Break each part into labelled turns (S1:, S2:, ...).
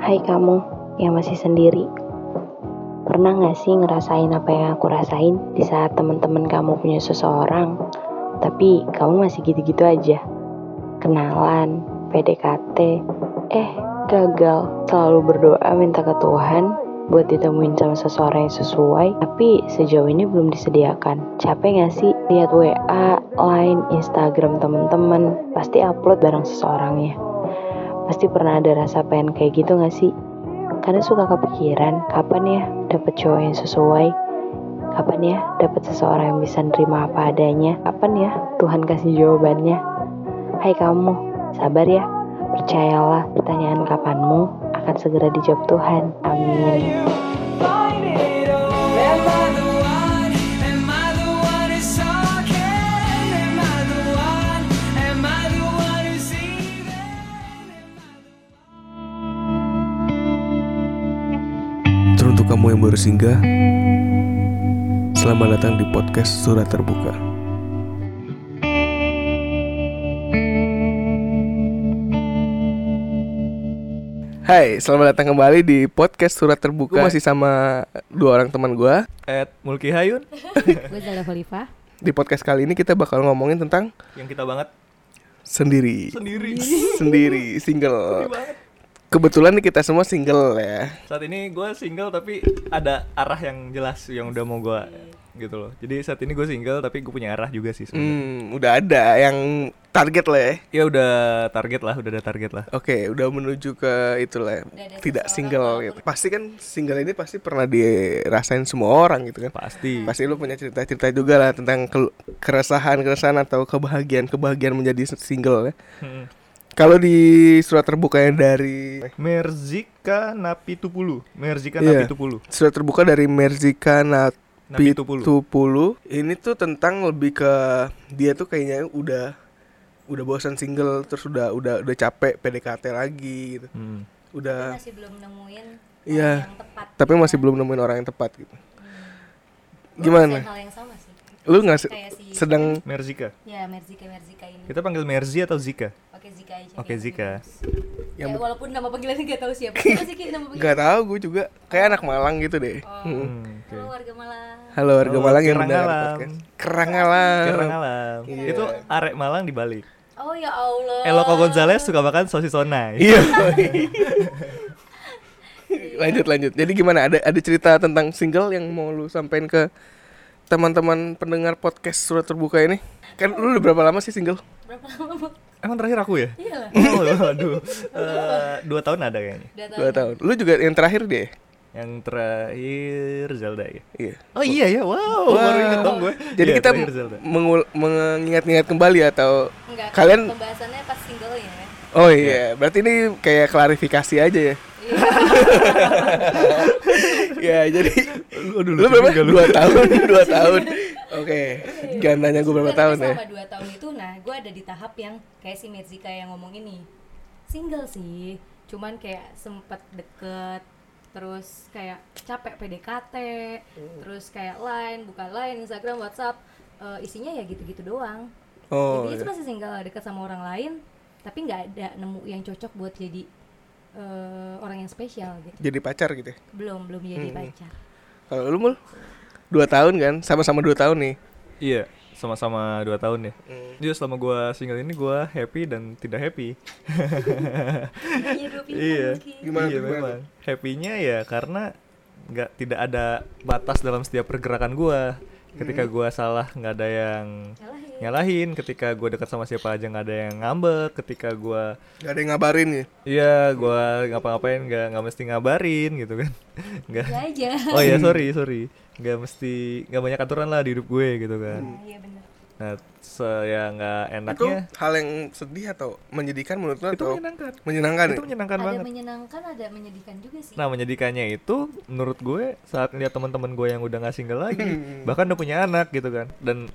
S1: Hai kamu yang masih sendiri. Pernah gak sih ngerasain apa yang aku rasain di saat teman-teman kamu punya seseorang, tapi kamu masih gitu-gitu aja? Kenalan, PDKT, eh gagal. Selalu berdoa minta ke Tuhan buat ditemuin sama seseorang yang sesuai, tapi sejauh ini belum disediakan. Capek gak sih lihat WA, Line, Instagram temen-temen, pasti upload bareng seseorangnya. Pasti pernah ada rasa pengen kayak gitu gak sih? Karena suka kepikiran, kapan ya dapet cowok yang sesuai? Kapan ya dapet seseorang yang bisa nerima apa adanya? Kapan ya Tuhan kasih jawabannya? Hai kamu, sabar ya. Percayalah, pertanyaan kapanmu akan segera dijawab Tuhan. Amin.
S2: Kamu yang baru singgah, selamat datang di podcast Surat Terbuka. Hai, selamat datang kembali di podcast Surat Terbuka. Gue masih sama dua orang teman gue.
S3: Ed Mulki Hayun
S1: Gue Zala Khalifa.
S2: Di podcast kali ini kita bakal ngomongin tentang
S3: yang kita banget
S2: sendiri,
S3: sendiri
S2: sendiri, single.
S3: banget.
S2: Kebetulan nih kita semua single ya.
S3: Saat ini gue single tapi ada arah yang jelas yang udah mau gue gitu loh. Jadi saat ini gue single tapi gue punya arah juga sih sebenarnya.
S2: Hmm, udah ada yang target lah ya.
S3: Ya udah target lah, udah ada target lah.
S2: Oke, udah menuju ke itulah tidak single gitu. Pasti kan single ini pasti pernah dirasain semua orang gitu kan.
S3: Pasti.
S2: Pasti lu punya cerita-cerita juga lah tentang ke- keresahan-keresahan atau kebahagiaan-kebahagiaan menjadi single ya.
S3: Hmm.
S2: Kalau di surat terbuka yang dari
S3: Merzika Napitupulu. Merzika
S2: Iya.
S3: Napitupulu.
S2: surat terbuka dari Merzika
S3: Napitupulu.
S2: Napitupulu ini tuh tentang lebih ke dia tuh kayaknya udah udah bosan single terus udah udah udah capek PDKT lagi gitu.
S3: Hmm.
S2: Udah
S1: masih belum nemuin
S2: Iya.
S1: yang tepat.
S2: tapi masih belum nemuin orang yang tepat gitu. Gimana?
S1: hal yang sama sih.
S2: Lu nggak se-
S1: Kayak si
S2: sedang
S3: Merzika.
S1: ya Merzika Merzika ini.
S3: Kita panggil Merzi atau Zika?
S1: Oke Zika aja.
S3: Oke,
S1: kayak
S3: Zika.
S1: bagus.
S2: Yang-
S1: Ya, walaupun nama panggilannya gak tahu siapa. Siapa sih nama panggilan?
S2: nggak tahu gue juga kayak anak Malang gitu deh.
S1: Oh.
S2: Hmm.
S3: Hmm, oke.
S1: Halo warga Malang.
S2: Halo warga
S3: Halo,
S2: Malang yang
S3: Kerangalam.
S2: mendengar podcast. Kerangalam.
S3: Kerangalam.
S2: Iya.
S3: Itu arek Malang dibalik.
S1: Oh ya Allah.
S3: Eloko Gonzales suka makan sosis sonai.
S2: Iya. lanjut lanjut. Jadi gimana? Ada ada cerita tentang single yang mau lu sampein ke teman-teman pendengar podcast surat terbuka ini? Kan lu udah berapa lama sih single?
S1: Berapa lama?
S3: Emang terakhir aku ya?
S1: Iya lah.
S3: Oh, aduh. Eh, dua tahun ada kayaknya.
S1: Udah tahu.
S2: Dua tahun. Lu juga yang terakhir deh.
S3: Yang terakhir Zelda ya.
S2: Iya.
S3: Oh iya ya, wow, baru inget dong gue.
S2: Jadi
S3: Iya,
S2: kita
S3: terakhir Zelda.
S2: mengul- mengingat-ingat kembali atau
S1: Enggak,
S2: Kalian-
S1: pembahasannya pas singlenya ya.
S2: Oh iya, berarti ini kayak klarifikasi aja ya. ya jadi
S3: Aduh,
S2: lu berapa? Dua tahun, dua tahun. Oke, jangan nanya gue berapa tahun ya.
S1: selama dua tahun itu nah gue ada di tahap yang kayak si Merzika yang ngomong ini single sih cuman kayak sempet deket terus kayak capek PDKT terus kayak line buka line Instagram WhatsApp eh, isinya ya gitu-gitu doang
S2: Oh,
S1: Intinya
S2: iya.
S1: tuh masih single deket sama orang lain tapi nggak ada nemu yang cocok buat jadi eh, orang yang spesial gitu
S2: jadi pacar gitu. ya?
S1: belum belum jadi pacar
S2: Kalau lu mul dua tahun kan, sama-sama dua tahun nih.
S3: Iya, sama-sama dua tahun ya. Jadi selama gue single ini gue happy dan tidak happy.
S1: Iya,
S3: iya.
S2: Gimana
S3: iya
S2: tuh, gimana
S3: memang. Happynya ya karena nggak tidak ada batas dalam setiap pergerakan gue. Ketika gue salah nggak ada yang.
S1: Nyalahin.
S3: Ketika gue dekat sama siapa aja nggak ada yang ngambek. Ketika gue
S2: Gak ada yang ngabarin ya.
S3: Iya, gue ngapa-ngapain nggak nggak mesti ngabarin gitu kan? Nggak.
S1: Aja
S3: Oh ya sorry sorry, nggak mesti nggak banyak aturan lah di hidup gue gitu kan.
S1: Nah, iya
S3: Nah, se ya nggak
S2: Itu
S3: enaknya
S2: hal yang sedih atau menyedihkan menurut lu
S3: itu
S2: atau
S3: menyenangkan.
S2: menyenangkan?
S3: Itu
S2: ya?
S3: menyenangkan
S1: ada
S3: banget.
S1: menyenangkan ada menyedihkan juga sih
S3: Nah, menyedihkannya itu menurut gue saat lihat teman-teman gue yang udah nggak single lagi,
S2: Hmm.
S3: bahkan udah punya anak gitu kan. Dan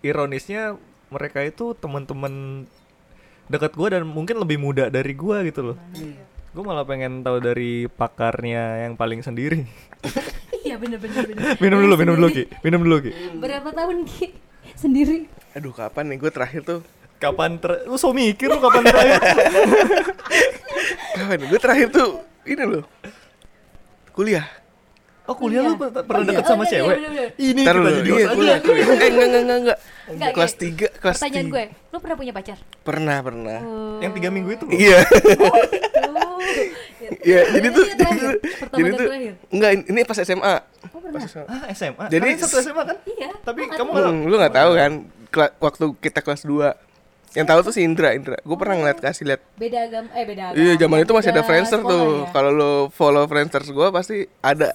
S3: ironisnya mereka itu teman-teman dekat gue dan mungkin lebih muda dari gue gitu loh. Gue malah pengen tahu dari pakarnya yang paling sendiri.
S1: iya bener bener bener
S3: minum dulu, minum dulu Ki. Minum dulu Ki.
S1: berapa tahun ki sendiri
S2: Aduh, kapan nih gue terakhir tuh?
S3: Kapan ter lu so mikir lu kapan terakhir?
S2: Kapan? Gue terakhir tuh ini loh kuliah
S3: Oh kuliah lu per- pernah
S4: iya.
S3: deket
S4: Oh,
S3: sama
S4: iya,
S3: cewek?
S4: iya, bener, bener.
S3: Ini
S2: Ntar
S3: kita jadi
S2: iya, kuliah. Eh, enggak, enggak, enggak, enggak.
S4: Enggak,
S2: Kelas
S4: kayak-
S2: 3, kelas
S4: Pertanyaan
S2: 3.
S4: gue, lu pernah punya pacar?
S2: Pernah, pernah.
S3: Yang tiga minggu itu.
S2: Iya. Iya, jadi tuh jadi, tuh enggak ini pas SMA.
S4: Oh pernah?
S3: Ah SMA.
S2: Jadi
S3: satu SMA kan?
S4: Iya.
S3: Tapi kamu
S4: tahu.
S3: nggak
S2: Hmm, lu nggak tahu kan Kela- waktu kita kelas 2 yang tahu tuh si Indra, Indra. Gue pernah ngeliat kasih lihat.
S4: beda agama, eh beda agama.
S2: Iya, zaman itu masih ada Friendster tuh.
S4: ya?
S2: Kalau lo follow Friendster gue pasti ada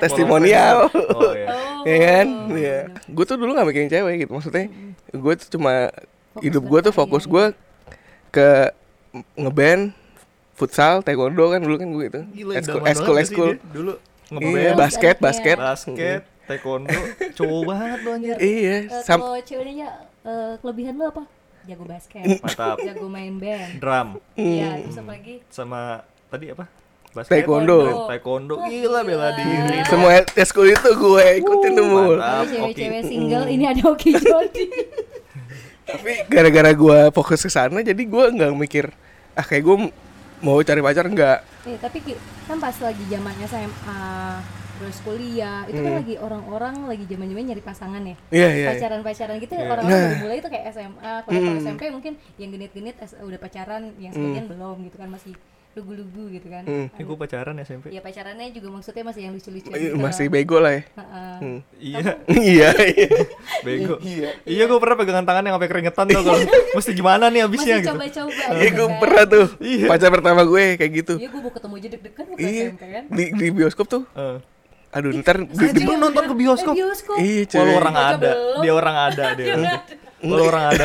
S2: testimonial.
S3: Oh iya.
S4: Oh,
S2: ya kan? Iya. Gue tuh dulu gak mikirin cewek gitu. Maksudnya gue tuh cuma
S4: Fokus
S2: hidup gue tuh fokus
S4: ya.
S2: gue ke ngeband, futsal, taekwondo kan dulu kan gue itu.
S3: Gila,
S2: Eskul, eskul, eskul.
S3: Dulu
S2: Iya,
S3: ngeband,
S2: basket,
S4: anaknya.
S2: basket.
S3: basket, taekwondo, cowok banget lu anjir.
S2: Iya,
S4: Eh,
S2: sam
S4: kalau ceweknya eh, kelebihan lu apa? Jago basket.
S3: Mantap.
S4: Jago main band.
S3: Drum
S4: Iya,
S2: Hmm.
S4: terus apa lagi?
S3: sama tadi apa? Basket,
S2: Taekwondo.
S3: dan taekwondo. Gila bela diri.
S2: semua eskul itu gue ikutin tuh
S4: cewek-cewek single ini ada Oki Jody.
S2: Tapi gara-gara gue fokus ke sana jadi gue nggak mikir ah kayak gue mau cari pacar enggak.
S4: Iya, tapi ki- kan pas lagi zaman SMA terus kuliah itu kan lagi orang-orang lagi zaman-zaman nyari pasangan ya.
S2: Iya, iya. iya.
S4: pacaran-pacaran gitu
S3: Iya.
S4: orang-orang
S2: Nah.
S4: baru mulai itu kayak SMA, kalau kalau SMP mungkin yang genit-genit S- udah pacaran, yang sebagian belum gitu kan masih lugu-lugu gitu kan.
S2: Hmm.
S3: Gue pacaran SMP.
S4: Ya pacarannya juga maksudnya masih yang lucu-lucu
S2: Iya,
S4: gitu.
S2: Masih bego lah ya.
S4: Heeh.
S2: Hmm.
S3: Iya,
S2: Iya, iya.
S3: bego. Iya, gue pernah pegangan tangan yang sampai keringetan tuh kalau mesti gimana nih abisnya
S4: Masih
S3: gitu.
S4: coba-coba
S2: Iya,
S4: gitu
S2: gue
S4: kan.
S2: pernah tuh.
S3: Iya.
S2: Pacar pertama gue kayak gitu.
S4: Iya, gue mau ketemu aja deg-degan waktu
S2: Iya.
S4: SMP kan.
S2: Di, di bioskop tuh.
S3: Eh.
S2: Aduh, ntar
S3: lu nonton ke bioskop?
S4: Eh, bioskop.
S2: Iya, cuy.
S3: orang
S4: Baca
S3: ada. Dia orang ada dia. Lu orang ada.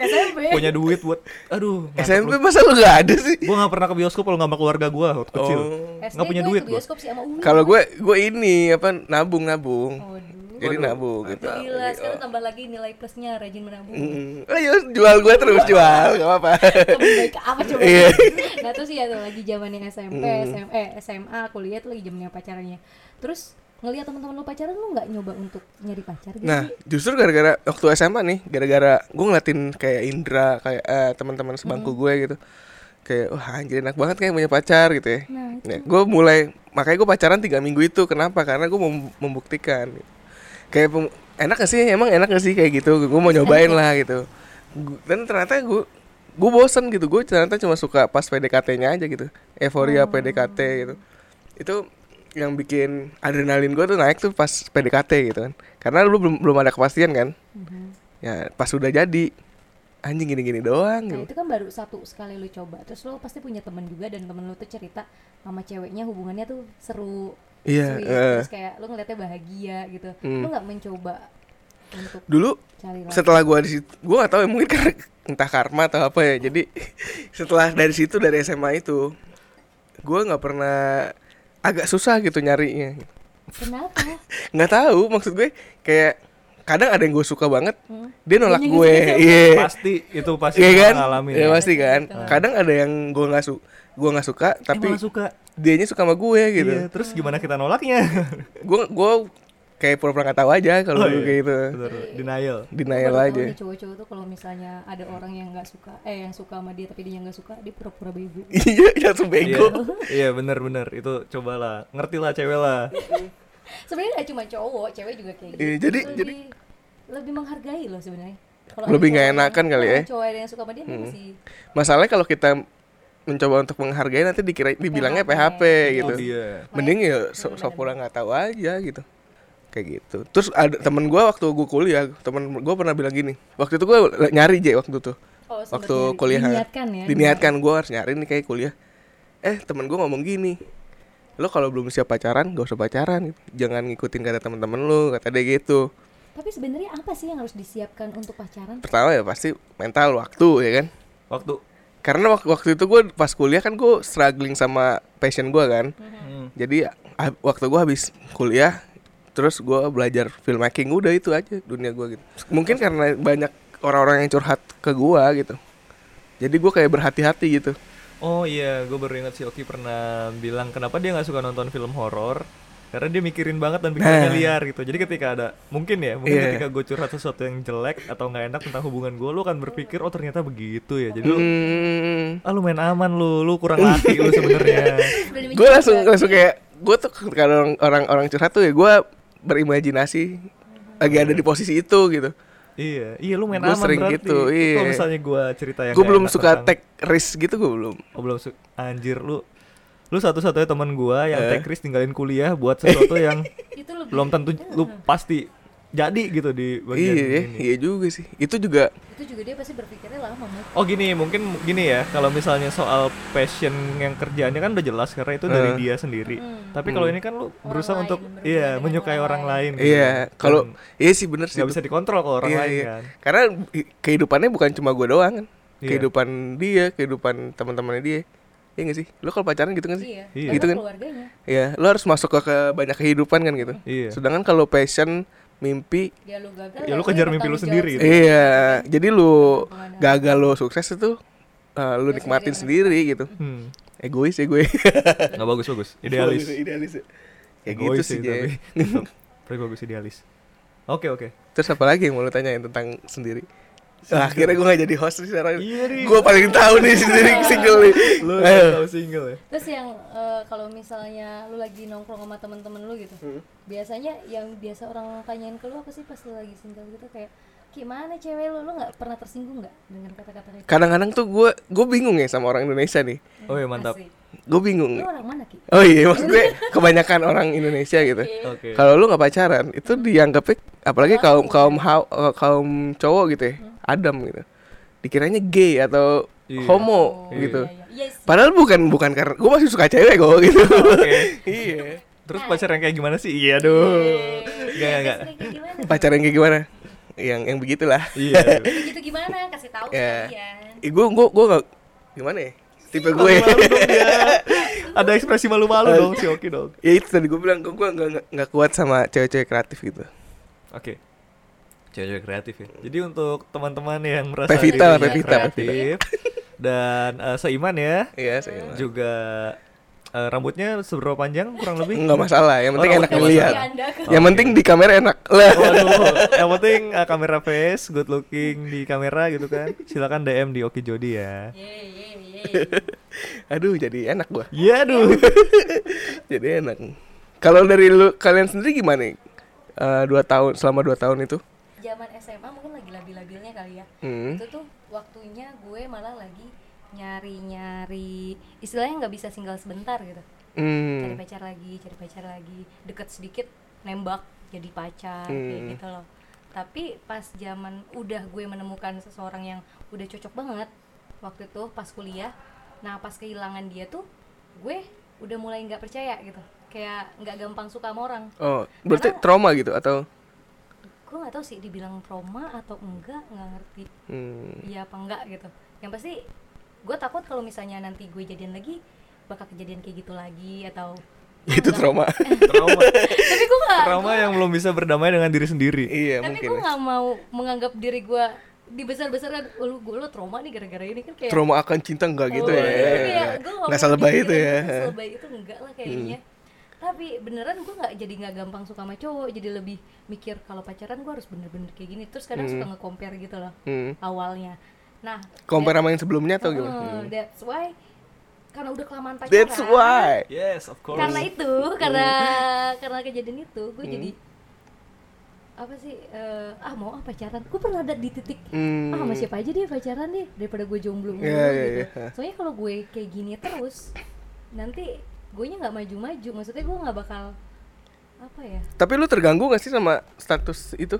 S4: SMP.
S3: Punya duit buat aduh.
S2: SMP masa lu gak ada sih?
S3: Gue gak pernah ke bioskop kalau gak sama keluarga gue waktu kecil.
S2: Oh.
S3: Nggak punya
S4: gue
S3: duit
S4: ke
S3: gua.
S4: bioskop sih sama Umi.
S2: Kalau gue gue ini apa nabung nabung.
S4: Oh.
S2: Jadi nabung gitu.
S4: Gila, sekarang tambah lagi nilai plusnya rajin menabung.
S2: Hmm. Ayo jual gue terus jual, gak apa-apa.
S4: Baik apa coba?
S2: Iya.
S4: nah terus ya tuh lagi zamannya SMP, SM, eh, SMA, kuliah tuh lagi zamannya pacarannya. Terus ngelihat teman-teman lu pacaran lu nggak nyoba untuk nyari pacar gitu?
S2: Nah, justru gara-gara waktu SMA nih, gara-gara gue ngeliatin kayak Indra, kayak eh, teman-teman sebangku gue gitu. Kayak wah anjir enak banget kayak punya pacar gitu ya.
S4: Nah,
S2: Nah, gue mulai makanya gue pacaran tiga minggu itu kenapa? Karena gue mau membuktikan. Kayak pem- enak gak sih? Emang enak gak sih kayak gitu? Gue mau nyobain lah gitu. Dan ternyata gue gue bosen gitu. Gue ternyata cuma suka pas PDKT-nya aja gitu. Euforia PDKT gitu. Itu yang bikin adrenalin gue tuh naik tuh pas PDKT gitu kan. Karena lu belum belum ada kepastian kan. Ya pas udah jadi anjing gini-gini doang
S4: Nah
S2: gitu.
S4: itu kan baru satu sekali lu coba Terus lu pasti punya temen juga dan temen lu tuh cerita sama ceweknya hubungannya tuh seru
S2: Iya,
S4: sweet,
S2: eh.
S4: Terus kayak lu ngeliatnya bahagia gitu
S2: Hmm.
S4: Lu gak mencoba untuk
S2: Dulu
S4: cari lagi
S2: setelah gua di situ gua gak tahu ya mungkin karena entah karma atau apa ya jadi setelah dari situ dari SMA itu gua nggak pernah agak susah gitu nyarinya
S4: Kenapa?
S2: nggak tahu maksud gue kayak kadang ada yang gue suka banget
S4: Hmm.
S2: dia nolak
S4: Dianya
S2: gue iya
S3: Pasti itu pasti
S2: iya kan
S3: ngalamin.
S2: ya
S3: ya.
S2: pasti kan kadang ada yang gue nggak su gue nggak suka tapi
S3: Emang suka.
S2: dianya suka sama gue gitu
S3: Iya, terus gimana kita nolaknya?
S2: gue gue kayak pura-pura nggak tahu aja kalau
S3: Oh, iya.
S2: kayak gitu.
S3: Bener, denial.
S2: denial
S4: baru
S2: aja.
S4: nih cowok-cowok tuh kalau misalnya ada orang yang nggak suka eh yang suka sama dia tapi dia nggak suka dia pura-pura bego.
S2: Iya langsung
S3: Iya,
S2: bego.
S3: Iya bener-bener itu cobalah. Ngerti lah cewek lah.
S4: sebenarnya nggak cuma cowok cewek juga kayak gitu.
S2: Iya, jadi-
S4: lebih,
S2: jadi-
S4: lebih menghargai loh sebenarnya. Kalau
S2: Lebih nggak enakan kali ya?
S4: cowok ada yang suka sama dia dia masih
S2: masalahnya kalau kita mencoba untuk menghargai nanti dikira dibilangnya PHP gitu.
S3: Itu dia.
S2: mending ya so, so pura nggak tahu aja gitu kayak gitu. Terus ada temen gua waktu gua kuliah temen gua pernah bilang gini. Waktu itu gua l- nyari J waktu tuh
S4: Oh,
S2: waktu kuliah.
S4: Diniatkan ya,
S2: diniatkan gua harus nyari nih kayak kuliah. Eh temen gua ngomong gini lo kalau belum siap pacaran gak usah pacaran. Jangan ngikutin kata temen-temen lu kata dia gitu.
S4: Tapi sebenarnya apa sih yang harus disiapkan untuk pacaran?
S2: Pertama ya pasti mental waktu ya kan?
S3: Waktu.
S2: Karena waktu waktu itu gue pas kuliah kan gue struggling sama passion gue kan.
S3: Hmm,
S2: jadi waktu gue habis kuliah terus gue belajar filmmaking udah itu aja dunia gue gitu. Mungkin karena banyak orang-orang yang curhat ke gue gitu. Jadi gue kayak berhati-hati gitu.
S3: Oh iya, gue baru ingat si Oki pernah bilang kenapa dia nggak suka nonton film horor? Karena dia mikirin banget dan pikirannya
S2: Nah.
S3: liar gitu. Jadi ketika ada mungkin ya mungkin
S2: Iya.
S3: ketika gue curhat sesuatu yang jelek atau nggak enak tentang hubungan gue lu akan berpikir oh ternyata begitu ya. Jadi lu
S2: Hmm.
S3: ah lu main aman lu lu kurang laki lu sebenarnya.
S2: Gue langsung langsung kayak gue tuh kalau orang orang curhat tuh ya gue berimajinasi lagi ada di posisi itu gitu
S3: iya iya lu main
S2: Gua
S3: aman
S2: sering
S3: berarti
S2: gitu,
S3: Itu
S2: iya.
S3: kalau misalnya gue cerita yang
S2: gue
S3: nggak
S2: belum suka
S3: tentang-
S2: take risk gitu gue belum
S3: oh, belum su- anjir lu lu satu-satunya teman gua yang
S2: Eh.
S3: take risk tinggalin kuliah buat sesuatu yang
S4: itu lebih
S3: belum tentu lu pasti jadi gitu di bagian
S2: iya
S3: ini.
S2: iya juga sih itu juga
S4: itu juga dia pasti berpikirnya lama Mut.
S3: Oh gini, mungkin gini ya, kalau misalnya soal passion yang kerjaannya kan udah jelas karena itu dari
S2: Eh.
S3: dia sendiri.
S4: Hmm.
S3: Tapi kalau ini kan lu berusaha
S4: lain,
S3: untuk iya menyukai
S4: orang
S3: orang lain.
S4: lain.
S3: gitu.
S2: iya kalau iya sih bener sih
S3: nggak
S2: itu.
S3: bisa dikontrol kalau orang
S2: Iya,
S3: lain
S2: iya.
S3: kan.
S2: karena kehidupannya bukan cuma gue doang kan
S3: Iya.
S2: kehidupan dia kehidupan teman-temannya dia Iya gak sih? Lo kalau pacaran gitu kan sih?
S4: iya,
S3: Iya.
S2: Gitu kan?
S4: keluarganya
S2: Iya, lo harus masuk ke, ke banyak kehidupan kan gitu.
S3: Iya.
S2: Sedangkan kalau passion, mimpi,
S4: ya lu gagal
S3: Ya, lu
S4: lu
S3: kejar mimpi lu sendiri gitu.
S2: iya. Jadi lu gagal lo sukses itu uh, lu
S4: Lo
S2: nikmatin
S4: sendiri
S2: sendiri gitu.
S3: Hmm.
S2: Egois ya gue.
S3: Nggak bagus bagus. Idealis.
S2: Idealis. Ya gitu
S3: Egois
S2: sih,
S3: sih, tapi. Tapi bagus idealis. Oke oke.
S2: Terus apa lagi yang mau lu tanyain tentang sendiri? Nah, akhirnya gue gak jadi host nih sekarang.
S3: Iya.
S2: Gue paling tahu nih sendiri single nih.
S3: Lu tahu single ya?
S4: Terus yang eh, kalau misalnya lu lagi nongkrong sama temen-temen lu gitu,
S2: Hmm.
S4: biasanya yang biasa orang tanyain ke lu apa sih pas lu lagi single gitu kayak gimana cewek lu lu nggak pernah tersinggung nggak dengan kata-kata itu?
S2: Kadang-kadang tuh gue gue bingung ya sama orang Indonesia nih.
S3: Oh iya mantap.
S2: Gue bingung.
S4: Lu orang mana ki?
S2: Oh iya, maksud gue kebanyakan orang Indonesia gitu.
S3: Oke.
S2: Kalau lu nggak pacaran, itu dianggapnya apalagi kaum kaum hau- eh, kaum cowok gitu ya, adam gitu. Dikiranya gay atau
S3: Iya.
S2: homo
S3: Iya.
S2: gitu.
S4: Iya, iya. Iya sih.
S2: Padahal bukan bukan karena gue masih suka cewek kok gitu.
S3: Oke.
S2: iya.
S3: Terus pacar yang kayak gimana sih? Iya aduh. Enggak
S4: Iya,
S3: enggak.
S4: terus kayak gimana?
S2: Pacaran kayak gimana? Yang yang begitulah.
S3: Iya.
S4: Kayak gitu gimana? Kasih tahu
S2: Ya.
S4: sekalian.
S2: Gue gue gue gak gimana ya? Tipe gue.
S3: Dong. Ada ekspresi malu-malu dong si Oki dong.
S2: ya itu tadi gue bilang gue gue nggak nggak kuat sama cewek-cewek kreatif gitu.
S3: Oke. Cewek kreatif ya. Jadi untuk teman-teman yang merasa
S2: Pevita
S3: dirinya
S2: Pevita,
S3: kreatif dan eh, seiman ya,
S2: Iya, saya.
S3: juga eh, rambutnya seberapa panjang kurang lebih?
S2: Nggak masalah, yang penting
S3: Oh,
S2: enak dilihat. Yang penting di kamera enak. Lah.
S3: Waduh, yang penting eh, kamera face, good looking di kamera gitu kan. Silakan DM di Oki Jodi ya.
S4: Ye, ye, ye.
S2: Aduh, jadi enak gua.
S3: Iya aduh.
S2: Jadi enak. Kalau dari lu kalian sendiri gimana? Eh, dua tahun selama dua tahun itu?
S4: Zaman SMA mungkin lagi labil-labilnya kali ya.
S2: Hmm.
S4: Itu tuh waktunya gue malah lagi nyari-nyari istilahnya nggak bisa single sebentar gitu. Cari
S2: Hmm.
S4: pacar lagi, cari pacar lagi, deket sedikit nembak jadi pacar kayak
S2: Hmm.
S4: gitu loh. Tapi pas zaman udah gue menemukan seseorang yang udah cocok banget waktu itu pas kuliah. Nah pas kehilangan dia tuh gue udah mulai nggak percaya gitu. Kayak nggak gampang suka sama orang.
S2: Oh, berarti
S4: Karena-
S2: trauma gitu atau?
S4: Gue nggak tahu sih dibilang trauma atau enggak nggak ngerti.
S2: Hmm.
S4: Iya apa enggak gitu. Yang pasti gue takut kalau misalnya nanti gue jadian lagi bakal kejadian kayak gitu lagi atau
S2: Itu trauma.
S3: Trauma.
S4: tapi gue nggak
S3: Trauma yang belum bisa berdamai dengan diri sendiri.
S2: iya,
S4: tapi
S2: mungkin.
S4: gue
S2: ya.
S4: nggak mau menganggap diri gue dibesar-besarkan "Oh, lu gue lo trauma nih gara-gara ini kan kayak
S2: Trauma akan cinta enggak gitu
S4: Oh,
S2: ya.
S4: iya, kayak gue
S2: Nggak selebay itu ya.
S4: selebay itu enggak lah kayaknya tapi beneran gue nggak jadi nggak gampang suka sama cowok jadi lebih mikir kalau pacaran gue harus bener-bener kayak gini terus kadang suka nge-compare gitu loh
S2: Hmm.
S4: awalnya nah
S2: Compare sama yang sebelumnya atau
S4: that-
S2: gimana?
S4: Oh,
S2: Hmm.
S4: that's why karena udah kelamaan pacaran
S2: That's why.
S3: Yes, of course.
S4: karena itu karena karena kejadian itu gue jadi apa sih eh, ah mau ah pacaran gue pernah ada di titik
S2: Hmm.
S4: ah sama siapa aja deh pacaran deh daripada gue jomblo mulu
S2: Iya, iya,
S4: gitu
S2: iya.
S4: soalnya kalau gue kayak gini terus nanti gue nya nggak maju-maju maksudnya gue nggak bakal apa ya
S2: Tapi lu terganggu gak sih sama status itu?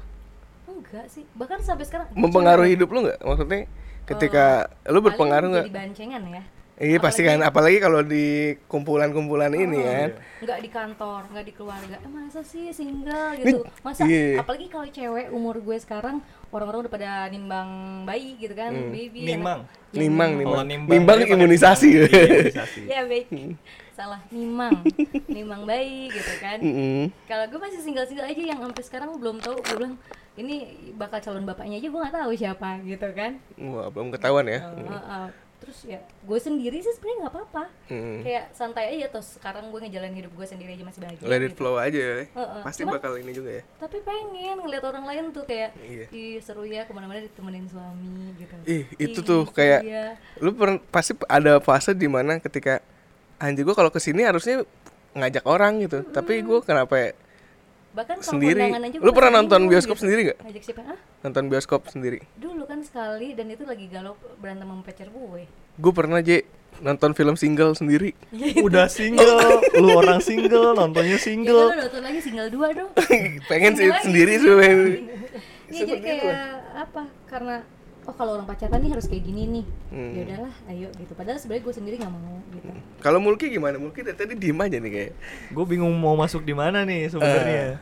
S4: enggak sih bahkan sampai sekarang
S2: Mempengaruhi hidup lu nggak? Maksudnya ketika lu
S4: Paling
S2: berpengaruh nggak?
S4: jadi ya
S2: Iya pasti kan, apalagi kalau di kumpulan-kumpulan ini kan.
S4: nggak di kantor nggak di keluarga eh, masa sih single gitu masa
S2: Iya.
S4: apalagi kalau cewek umur gue sekarang orang-orang udah pada nimbang bayi gitu kan baby
S3: Nimang.
S4: anak- Ya,
S2: Nimang, nimang.
S3: nimbang
S2: Nimbang imunisasi.
S3: Iya, imunisasi.
S4: ya baik salah nimang nimang bayi gitu kan
S2: Mm-mm.
S4: kalau gue masih single single aja yang sampai sekarang belum tahu gue bilang ini bakal calon bapaknya aja gue nggak tahu siapa gitu kan
S2: Wah belum ketahuan ya.
S4: Heeh. terus ya gue sendiri sih sebenarnya nggak apa-apa
S2: Hmm.
S4: kayak santai aja terus sekarang gue ngejalanin hidup gue sendiri aja masih bahagia
S2: Let it
S4: gitu.
S2: flow aja ya.
S4: Heeh.
S2: Pasti
S4: Cuman-
S2: bakal ini juga ya.
S4: tapi pengen ngeliat orang lain tuh kayak
S2: Iya.
S4: ih seru ya ke mana-mana ditemenin suami gitu
S2: Ih, itu
S4: Ih,
S2: tuh kayak
S4: ya.
S2: lu pasti ada fase di mana ketika anjir gua kalau ke sini harusnya ngajak orang gitu. Tapi gua kenapa ya
S4: bahkan kalau
S2: sendiri?
S4: aja
S2: Lu pernah nonton
S4: bingung
S2: bioskop
S4: gitu.
S2: sendiri nggak?
S4: ngajak siapa
S2: Nonton bioskop sendiri.
S4: dulu kan sekali dan itu lagi galau berantem sama pacar gue
S2: Gue pernah J nonton film single sendiri.
S3: Udah single, lu orang single, nontonnya
S4: ya
S3: single.
S4: udah nonton lagi single dua dong
S2: Pengen sih
S4: Single lagi.
S2: sendiri sih.
S4: Iya jadi kayak apa? Karena oh kalau orang pacaran nih harus kayak gini nih.
S2: Hmm.
S4: Ya udahlah, ayo gitu. Padahal sebenarnya gue sendiri nggak mau gitu.
S2: Kalau Mulki gimana? Mulki dari tadi diem aja nih kayak.
S3: Gue bingung mau masuk di mana nih sebenarnya.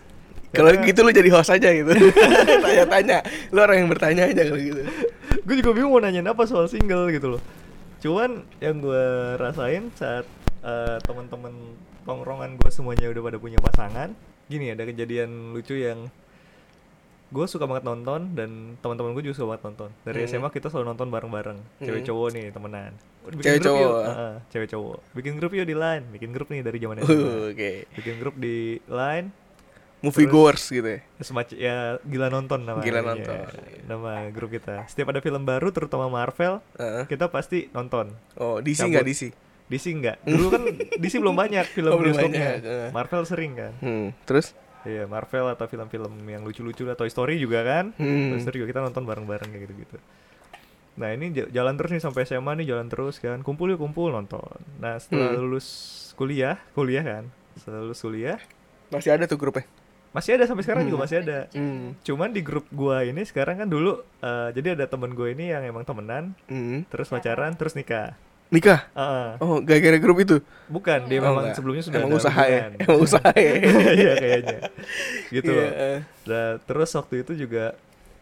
S2: Kalau gitu lu jadi host aja gitu. Tanya-tanya. Lu orang yang bertanya aja kalau gitu.
S3: gue juga bingung mau nanyain apa soal single gitu loh. Cuman yang gue rasain saat eh, teman-teman tongkrongan gue semuanya udah pada punya pasangan, gini ada kejadian lucu yang gue suka banget nonton dan teman-teman gue juga suka banget nonton. Dari
S2: Hmm.
S3: SMA kita selalu nonton bareng-bareng, cewek
S2: Hmm.
S3: cowok nih temenan. Bikin
S2: Cewek
S3: grup yuk.
S2: cowok.
S3: Heeh, cewek cowok. Bikin grup yuk di line, bikin grup nih dari zaman
S2: Uh,
S3: SMA.
S2: Oke.
S3: Bikin grup di line,
S2: Movie
S3: Terus-
S2: goers gitu ya.
S3: semacam ya gila nonton namanya
S2: Gila nonton.
S3: nama grup kita setiap ada film baru terutama Marvel
S2: Heeh.
S3: kita pasti nonton
S2: Oh, DC nggak DC?
S3: DC enggak dulu kan DC belum banyak film
S2: Oh, belum
S3: bioskopnya
S2: banyak.
S3: Marvel sering kan
S2: Hmm, terus?
S3: Iya Marvel atau film-film yang lucu-lucu lah Toy Story juga kan
S2: Hmm.
S3: Toy Story juga kita nonton bareng-bareng kayak gitu-gitu nah ini jalan terus nih sampai SMA nih jalan terus kan kumpul yuk kumpul nonton nah setelah
S2: Hmm.
S3: lulus kuliah kuliah kan setelah lulus kuliah
S2: Masih ada tuh grupnya.
S3: masih ada sampai sekarang juga masih ada
S2: Hmm.
S3: Cuman di grup gua ini sekarang kan dulu eh, jadi ada temen gue ini yang emang temenan,
S2: Hmm.
S3: terus pacaran, terus nikah.
S2: Nikah?
S3: Heeh.
S2: Oh, gara-gara grup itu?
S3: bukan, dia
S2: Oh,
S3: memang
S2: enggak.
S3: sebelumnya sudah
S2: Emang usaha ya? Emang usaha ya?
S3: Iya kayaknya. Gitu
S2: eh.
S3: Nah, terus waktu itu juga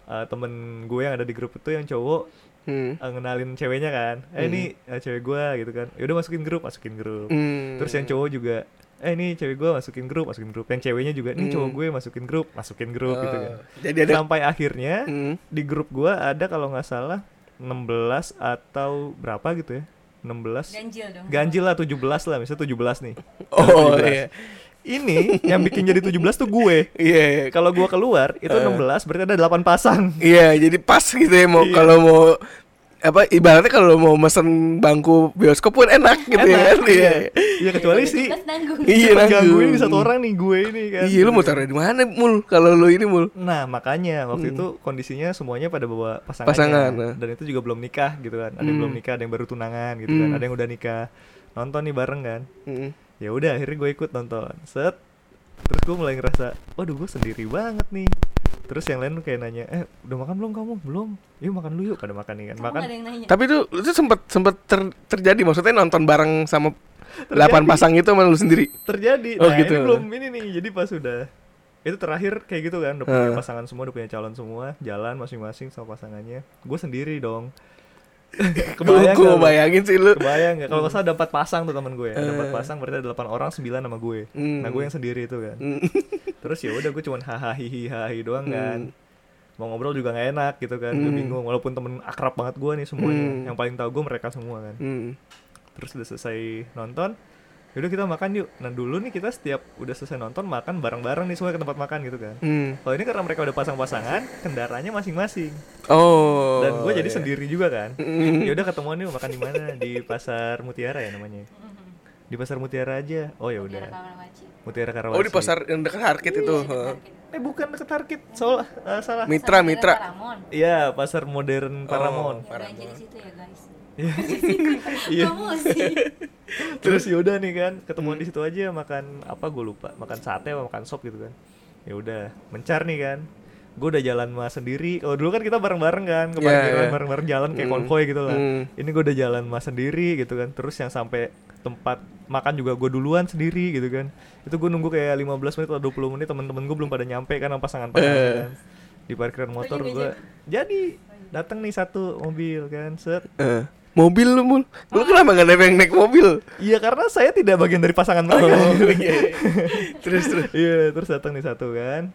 S3: eh, temen gue yang ada di grup itu yang cowok
S2: Hmm.
S3: eh, ngenalin ceweknya kan. Eh ini eh, cewek gua gitu kan. Ya udah masukin grup, masukin grup.
S2: Hmm.
S3: Terus yang cowok juga eh ini cewek gua masukin grup, masukin grup. Yang ceweknya juga cowok
S2: Hmm.
S3: gue masukin grup, masukin grup gitu kan.
S2: Oh, Jadi ada
S3: Sampai akhirnya
S2: Hmm.
S3: di grup gua ada kalau nggak salah 16 atau berapa gitu ya 16
S4: Ganjil dong.
S3: ganjil lah 17 lah misalnya 17 nih
S2: Oh,
S3: 17.
S2: iya.
S3: ini yang bikin jadi 17 tuh gue
S2: Iya, iya.
S3: kalau gua keluar itu
S2: Eh.
S3: 16 berarti ada 8 pasang
S2: Iya, jadi pas gitu ya mau
S3: Iya.
S2: kalau mau apa ibaratnya kalau mau mesen bangku bioskop pun enak gitu ya.
S3: Enak,
S2: Iya.
S3: iya kecuali sih
S4: Tugas nanggung.
S2: Iya,
S3: yang ganggu
S2: nanggung.
S3: ini satu orang nih gue ini kan
S2: Iya, lu mau taruh di mana mul kalau lu ini mul?
S3: Nah makanya waktu
S2: Hmm.
S3: itu kondisinya semuanya pada bawa pasangannya
S2: Pasangan, nah.
S3: dan itu juga belum nikah gitu kan ada yang
S2: Hmm.
S3: belum nikah ada yang baru tunangan gitu kan
S2: Hmm.
S3: ada yang udah nikah nonton nih bareng kan
S2: Hmm.
S3: ya udah akhirnya gue ikut nonton set terus gue mulai ngerasa waduh gue sendiri banget nih terus yang lain kayak nanya eh udah makan belum kamu belum yuk makan dulu yuk pada makan nih kan
S4: Kamu
S3: makan
S4: ada yang nanya.
S2: Tapi itu itu sempat sempat ter- terjadi maksudnya nonton bareng sama delapan pasang itu sama lu sendiri.
S3: terjadi
S2: Oh,
S3: nah
S2: gitu.
S3: ini belum ini nih jadi pas udah itu terakhir kayak gitu kan udah punya
S2: Heeh.
S3: pasangan semua udah punya calon semua jalan masing-masing sama pasangannya gue sendiri dong
S2: Gue
S3: kebayang lu?
S2: bayangin sih lu.
S3: kebayang nggak kalau nggak salah ada empat pasang tuh teman gue ada empat
S2: Eh.
S3: pasang berarti ada delapan orang sembilan sama gue
S2: Hmm.
S3: nah gue yang sendiri itu kan
S2: Hmm.
S3: terus ya udah gue cuman hahaha hihi hahi doang kan
S2: Hmm.
S3: mau ngobrol juga nggak enak gitu kan gue
S2: Hmm.
S3: bingung walaupun temen akrab banget gue nih semuanya
S2: Hmm.
S3: yang paling tahu gue mereka semua kan
S2: Hmm.
S3: terus udah selesai nonton yaudah kita makan yuk nah dulu nih kita setiap udah selesai nonton makan bareng-bareng nih semua ke tempat makan gitu kan
S2: Hmm.
S3: kalau ini karena mereka udah pasang-pasangan kendaraannya masing-masing
S2: Oh.
S3: dan gue jadi
S2: iya.
S3: sendiri juga kan
S2: Hmm.
S3: ya udah ketemuan yuk makan di mana di pasar Mutiara ya namanya di pasar Mutiara aja oh ya udah. Mutiara Karawaci
S2: Oh di pasar yang dekat Harkit itu.
S4: Iya,
S2: Heeh.
S3: eh bukan deket Harkit salah eh, salah
S2: Mitra
S4: Pasar
S2: Mitra.
S4: Paramon.
S3: iya pasar modern Paramount
S4: Ya, belanja di situ ya guys.
S3: Iya. Iya. Terus yaudah nih kan, ketemuan di situ aja makan apa gue lupa, makan sate apa makan sop gitu kan. Ya udah, mencar nih kan. Gue udah jalan mah sendiri. Kalau dulu kan kita bareng-bareng kan, ke
S2: Iya,
S3: parkiran
S2: iya.
S3: bareng-bareng jalan kayak
S2: Hmm.
S3: konvoy gitu lah.
S2: Hmm.
S3: Ini gue udah jalan mah sendiri gitu kan. Terus yang sampai tempat makan juga gue duluan sendiri gitu kan. Itu gue nunggu kayak 15 menit atau 20 menit temen-temen gue belum pada nyampe kan sama pasangan-pasangan
S2: Eh.
S3: kan. Di parkiran motor gue. Jadi datang nih satu mobil kan, set
S2: Eh, mobil lu mul. Lu kenapa nggak nebeng naik mobil?
S3: Iya karena saya tidak bagian dari pasangan mereka.
S2: Oh, iya. terus terus.
S3: Iya, terus datang nih satu kan.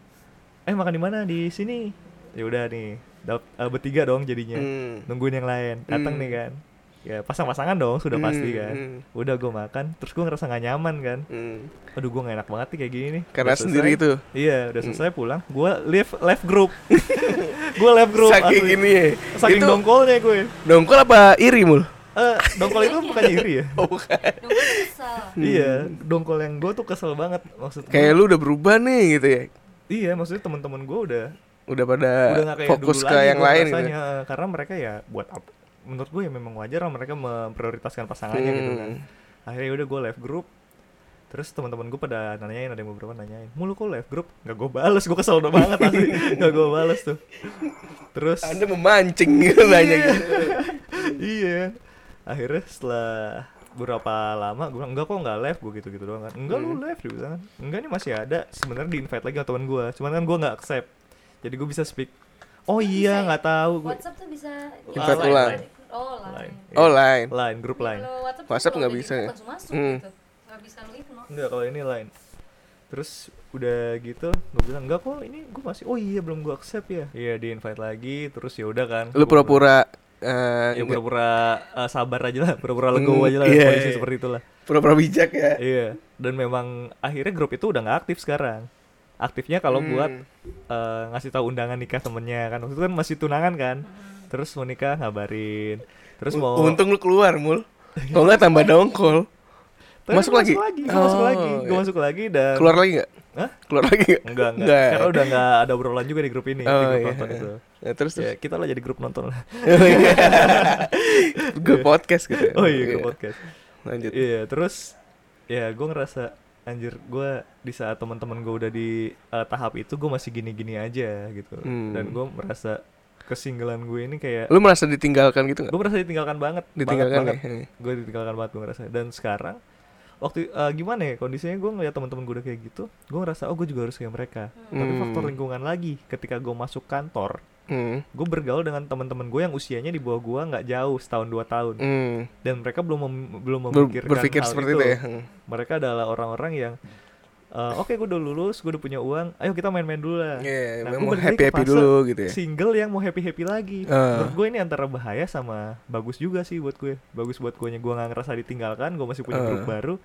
S3: Eh makan di mana? Di sini. Ya udah nih. dap- eh, bertiga dong jadinya.
S2: Hmm.
S3: Nungguin yang lain. Datang
S2: Hmm.
S3: nih kan. ya pasang-pasangan dong sudah
S2: Hmm,
S3: pasti kan
S2: hmm.
S3: udah gue makan terus gue ngerasa nggak nyaman kan
S2: Hmm.
S3: aduh gue gak enak banget nih kayak gini nih
S2: Karena
S3: Udah
S2: sendiri
S3: selesai.
S2: itu.
S3: iya udah selesai pulang gue live live group gue live group
S2: Saking
S3: asli.
S2: gini ya.
S3: saking
S2: itu
S3: dongkolnya gue
S2: dongkol apa iri mul?
S3: eh dongkol itu bukannya iri ya
S2: Oh bukan.
S4: Dong gue kesel.
S3: iya dongkol yang gue tuh kesel banget maksud gue
S2: Kayak lu udah berubah nih gitu ya.
S3: Iya maksudnya teman-teman gue udah
S2: Udah pada
S3: udah gak kayak
S2: fokus
S3: dulu
S2: ke
S3: lagi
S2: yang lain gitu.
S3: rasanya. karena mereka ya buat apa menurut gue ya memang wajar lah mereka memprioritaskan pasangannya gitu kan
S2: Hmm.
S3: akhirnya udah gue live group terus teman-teman gue pada nanyain ada yang beberapa nanyain mulu kok live group nggak gue bales gue kesel udah banget asli nggak gue bales tuh terus
S2: Anda memancing gitu nanya gitu.
S3: iya akhirnya setelah beberapa lama gue bilang enggak kok nggak live gue gitu gitu doang kan enggak
S2: Hmm.
S3: lu live dia bilang kan enggak nih masih ada sebenarnya di invite lagi sama teman gue cuman kan gue nggak accept jadi gue bisa speak oh iya nggak tahu gue
S4: WhatsApp tuh bisa
S2: Invite
S3: Line,
S2: ulang.
S3: line.
S4: Oh,
S3: Line.
S2: Oh lain.
S3: line grup line
S4: Kalau WhatsApp, tuh
S2: WhatsApp
S4: kalau
S2: nggak
S4: udah
S2: bisa ya?
S4: masuk
S2: Hmm.
S4: gitu. Nggak bisa
S3: enggak kalau ini line terus udah gitu gue bilang enggak kok ini gue masih oh iya belum gue accept ya iya di invite lagi terus ya udah kan
S2: Lu pura-pura eh,
S3: ya pura-pura uh, sabar aja lah pura-pura legowo
S2: Hmm,
S3: aja lah
S2: iya,
S3: kondisi
S2: iya.
S3: seperti itulah
S2: pura-pura bijak ya.
S3: iya dan memang akhirnya grup itu udah nggak aktif sekarang aktifnya kalau
S2: Hmm.
S3: buat uh, ngasih tahu undangan nikah temennya kan waktu itu kan masih tunangan kan terus mau nikah ngabarin terus mau
S2: Untung lu keluar mul. Kalau nggak tambah dongkol.
S3: Tapi
S2: masuk lagi?
S3: masuk lagi gua masuk
S2: Oh,
S3: lagi gue
S2: iya.
S3: masuk lagi dan
S2: Keluar lagi nggak?
S3: Hah?
S2: Keluar lagi nggak?
S3: enggak enggak karena udah nggak ada obrolan juga di grup ini di
S2: Oh
S3: grup
S2: iya.
S3: nonton itu
S2: Ya, terus
S3: ya
S2: terus.
S3: kita lah jadi grup nonton lah
S2: Gue podcast gitu. ya.
S3: oh iya grup podcast
S2: Lanjut.
S3: Iya, terus ya gue ngerasa anjir gue di saat teman-teman gue udah di uh, tahap itu gue masih gini-gini aja gitu.
S2: Hmm.
S3: Dan gue merasa kesinggalan gue ini kayak
S2: Lu merasa ditinggalkan gitu nggak?
S3: gue merasa ditinggalkan banget,
S2: Ditinggalkan
S3: banget,
S2: ya?
S3: banget. Gue ditinggalkan banget gue ngerasa. Dan sekarang waktu uh, gimana ya kondisinya gue ngeliat teman-teman gue udah kayak gitu, gue ngerasa oh gue juga harus kayak mereka. Tapi
S2: Hmm.
S3: faktor lingkungan lagi, ketika gue masuk kantor,
S2: Hmm.
S3: gue bergaul dengan teman-teman gue yang usianya di bawah gue nggak jauh setahun dua tahun
S2: Hmm.
S3: dan mereka belum mem- belum
S2: Ber-
S3: memikirkan
S2: berpikir
S3: hal
S2: seperti
S3: itu
S2: itu ya. Hmm.
S3: mereka adalah orang-orang yang eh, oke gue udah lulus gue udah punya uang ayo kita main-main dulu lah
S2: Iya,
S3: Nah,
S2: mau happy-happy
S3: fase
S2: dulu gitu ya.
S3: single yang mau happy happy lagi
S2: Ah.
S3: menurut gue ini antara bahaya sama bagus juga sih buat gue bagus buat gue nya gue nggak ngerasa ditinggalkan gue masih punya
S2: Ah.
S3: grup baru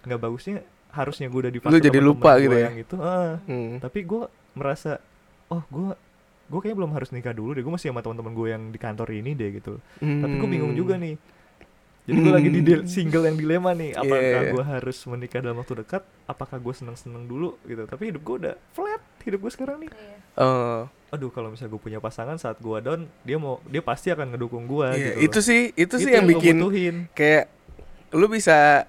S3: nggak bagusnya harusnya gue udah di
S2: Lu
S3: fase
S2: jadi
S3: temen-temen
S2: lupa gitu ya?
S3: yang itu ah.
S2: Hmm.
S3: tapi gue merasa oh gue gue kayaknya belum harus nikah dulu deh gue masih sama teman-teman gue yang di kantor ini deh gitu tapi gue bingung juga
S2: Hmm.
S3: nih jadi gue lagi di dil- single yang dilema nih apakah
S2: Iya.
S3: gue harus menikah dalam waktu dekat apakah gue seneng-seneng dulu gitu tapi hidup gue udah flat hidup gue sekarang nih
S4: Iya.
S2: Oh,
S3: aduh kalau misalnya gue punya pasangan saat gue down dia mau dia pasti akan ngedukung gue
S2: iya,
S3: gitu
S2: itu
S3: loh.
S2: sih itu sih
S3: Itu
S2: yang
S3: gua
S2: bikin
S3: butuhin.
S2: kayak lu bisa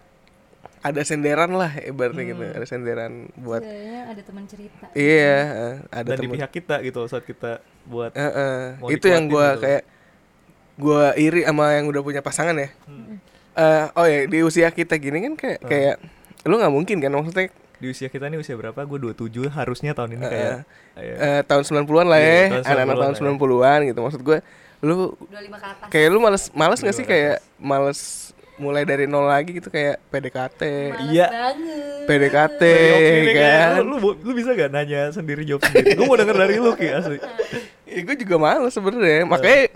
S2: ada senderan lah ibaratnya gitu,
S3: Hmm.
S2: ada senderan buat
S4: Setidaknya ada teman cerita.
S2: iya, eh, ada
S3: dan di
S2: temen.
S3: pihak kita gitu saat kita buat
S2: eh,
S3: mau
S2: itu yang gua
S3: gitu.
S2: kayak gua iri sama yang udah punya pasangan ya.
S3: Hmm.
S2: Eh, oh ya di usia kita gini kan kayak
S3: Hmm.
S2: kayak lu nggak mungkin kan maksudnya
S3: di usia kita nih usia berapa gue 27 harusnya tahun ini
S2: Eh,
S3: kayak iya.
S2: eh, tahun 90-an lah
S3: Iya,
S2: ya,
S3: tahun
S2: anak-anak
S3: 90-an
S2: tahun
S3: lah ya.
S2: 90-an gitu. Maksud gue lu
S4: 25 ke atas.
S2: kayak lu males males nggak sih
S3: 25 ke
S2: kayak males mulai dari nol lagi gitu kayak PDKT.
S3: Iya.
S4: banget.
S2: PDKT
S3: kayak
S2: kan.
S3: lu, lu, lu bisa gak nanya sendiri jawab sendiri gue mau denger dari lu ki asli
S2: Ya, gue juga males sebenarnya. Makanya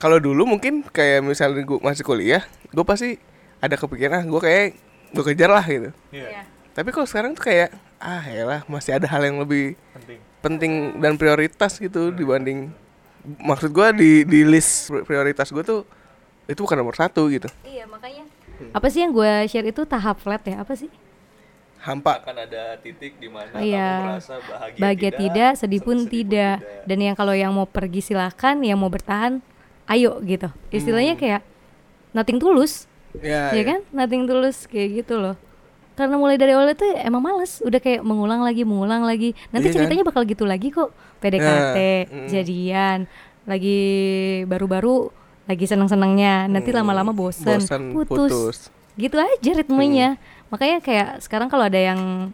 S2: kalau dulu mungkin kayak misalnya gue masih kuliah, gue pasti ada kepikiran ah gue kayak gue kejar lah gitu.
S4: Iya.
S2: Tapi kalau sekarang tuh kayak ah ya masih ada hal yang lebih
S3: penting
S2: penting dan prioritas gitu dibanding maksud gue di di list pri- prioritas gue tuh itu bukan nomor satu gitu.
S4: Iya, makanya
S2: Hmm.
S4: apa sih yang gue share itu tahap flat ya? Apa sih?
S2: Hampa.
S3: akan ada titik di mana
S4: Iya. Bahagia tidak, sedih pun tidak. Dan yang kalau yang mau pergi silakan, yang mau bertahan, ayo gitu. Istilahnya kayak nothing tulus,
S2: Ya,
S4: ya kan? Nothing tulus kayak gitu loh. Karena mulai dari awal itu emang males, udah kayak mengulang lagi, mengulang lagi. Nanti
S2: Iya kan?
S4: ceritanya bakal gitu lagi kok. PDKT,
S2: Nah, mm.
S4: jadian, lagi baru-baru lagi seneng-senengnya, nanti
S2: Hmm,
S4: lama-lama bosen,
S2: bosen,
S4: putus.
S2: putus.
S4: Gitu aja ritmenya.
S2: Hmm.
S4: Makanya kayak sekarang kalau ada yang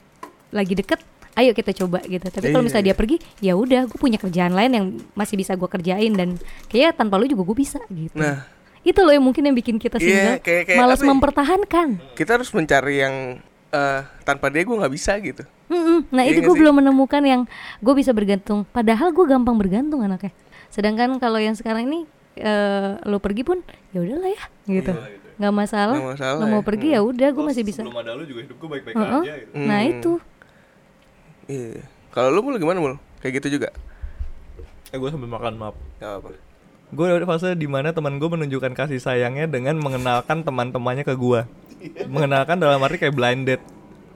S4: lagi deket, ayo kita coba gitu. Tapi kalau
S2: Iya,
S4: misalnya dia pergi, ya udah, gue punya kerjaan lain yang masih bisa gue kerjain dan kayak tanpa lu juga gue bisa gitu.
S2: Nah,
S4: itu loh yang mungkin yang bikin kita
S2: Iya,
S4: single,
S2: kayak- kayak
S4: malas
S2: ya?
S4: mempertahankan.
S2: kita harus mencari yang eh, tanpa dia gue nggak bisa gitu.
S4: Mm-mm. Nah
S2: Iya
S4: itu gue belum menemukan yang gue bisa bergantung. Padahal gue gampang bergantung anaknya. Sedangkan kalau yang sekarang ini eh, lo pergi pun ya udahlah ya gitu nggak masalah,
S2: Nggak masalah
S4: lo mau
S2: ya.
S4: pergi ya udah gue masih bisa
S3: Sebelum ada lu juga hidup gue baik-baik
S4: Heeh.
S3: aja gitu.
S4: nah
S2: Hmm.
S4: itu
S2: Iya. Kalau lu mul gimana mul? Kayak gitu juga?
S3: Eh gue sambil makan maaf.
S2: Gak apa.
S3: Gue ada fase di mana teman gue menunjukkan kasih sayangnya dengan mengenalkan teman-temannya ke gue. mengenalkan dalam arti kayak blind date.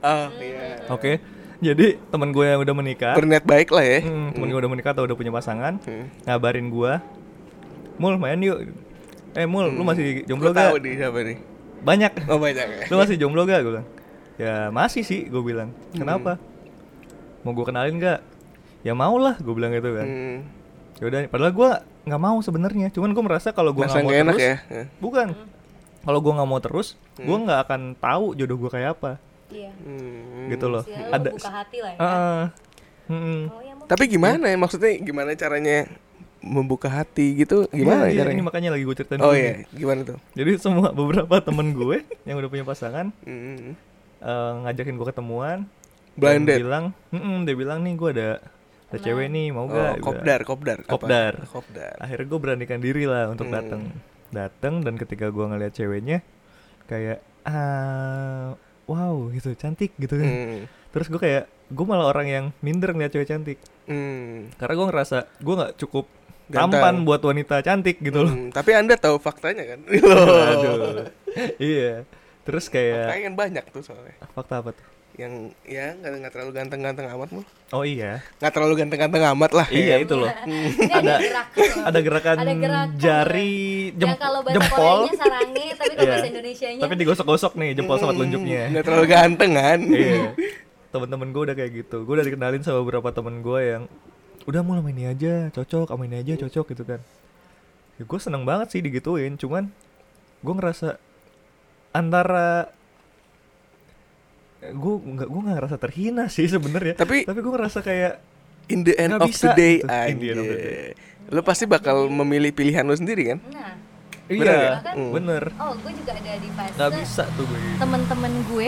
S2: Ah, iya.
S3: Oke. Jadi teman gue yang udah menikah,
S2: Berniat baik lah ya.
S3: hmm, teman gue udah menikah atau udah punya pasangan,
S2: Hmm.
S3: ngabarin gue, mul main yuk. Eh mul, lu masih jomblo
S2: Gue tahu
S3: gak?
S2: nih siapa nih.
S3: Banyak.
S2: Oh banyak ya.
S3: lu masih jomblo gak? Gue bilang. Ya masih sih, gue bilang. Kenapa? Mau gue kenalin gak? Ya mau lah, gue bilang gitu kan.
S2: Hmm.
S3: Ya udah, padahal gue nggak mau sebenarnya. Cuman gue merasa kalau gue nggak mau
S2: enak
S3: terus,
S2: ya? Hmm.
S3: bukan. Kalau gue nggak mau terus, gue nggak akan tahu jodoh gue kayak apa,
S4: iya
S2: Hmm.
S3: gitu loh.
S4: Ya, lo
S3: Ada.
S4: buka hati lah ya
S3: Ah, mm-mm.
S4: oh ya mau
S2: Tapi gimana ya maksudnya gimana caranya membuka hati gitu? Gimana
S3: Iya, iya,
S2: caranya?
S3: Ini makanya lagi gue ceritain
S2: Oh
S3: dulu
S2: iya,
S3: nih.
S2: gimana tuh?
S3: Jadi semua beberapa temen gue yang udah punya pasangan
S2: Hmm.
S3: eh, ngajakin gue ketemuan.
S2: Blind date.
S3: Bilang, "Mm-mm," dia bilang nih gue ada ada cewek nih mau
S2: Oh,
S3: gak? Gua-
S2: kopdar, kopdar. apa?
S3: Kopdar.
S2: Kopdar.
S3: akhirnya gue beranikan diri lah untuk
S2: Hmm.
S3: datang datang dan ketika gue ngeliat ceweknya kayak ah wow gitu cantik gitu kan
S2: Hmm.
S3: terus gue kayak gue malah orang yang minder ngeliat cewek cantik
S2: Hmm.
S3: karena gue ngerasa gue nggak cukup
S2: Ganteng.
S3: tampan buat wanita cantik gitu loh
S2: Hmm, Tapi anda tahu faktanya kan?
S3: Aduh iya terus kayak
S2: Faktanya kan banyak tuh soalnya.
S3: fakta apa tuh
S2: Yang ya nggak nggak terlalu ganteng-ganteng amat mul.
S3: oh iya.
S2: Nggak terlalu ganteng-ganteng amat lah.
S3: iya itu loh.
S4: Ada
S3: ada gerakan,
S4: Ada gerakan.
S3: jari jem-
S4: yang kalau bahasa
S3: jempol.
S4: sarange tapi kalau
S3: Iya.
S4: bahasa Indonesianya.
S3: Tapi digosok-gosok nih jempol sama telunjuknya.
S2: Nggak terlalu ganteng kan?
S3: iya. Teman-teman gue udah kayak gitu. Gue udah dikenalin sama beberapa temen gue yang udah mulai ini aja cocok sama ini aja cocok gitu kan. Ya, gue seneng banget sih digituin. Cuman gue ngerasa antara gue nggak gue nggak ngerasa terhina sih sebenarnya
S2: Tapi-
S3: tapi gue ngerasa kayak
S2: In the end
S3: Nggak
S2: of
S3: bisa
S2: the day,
S3: gitu. In the end of the day.
S2: Lu pasti bakal memilih pilihan lu sendiri kan?
S4: nah
S2: Bener
S3: iya
S2: nggak?
S4: Hmm.
S3: bener
S4: oh gue juga ada di fase
S3: nggak bisa tuh gue
S4: temen-temen gue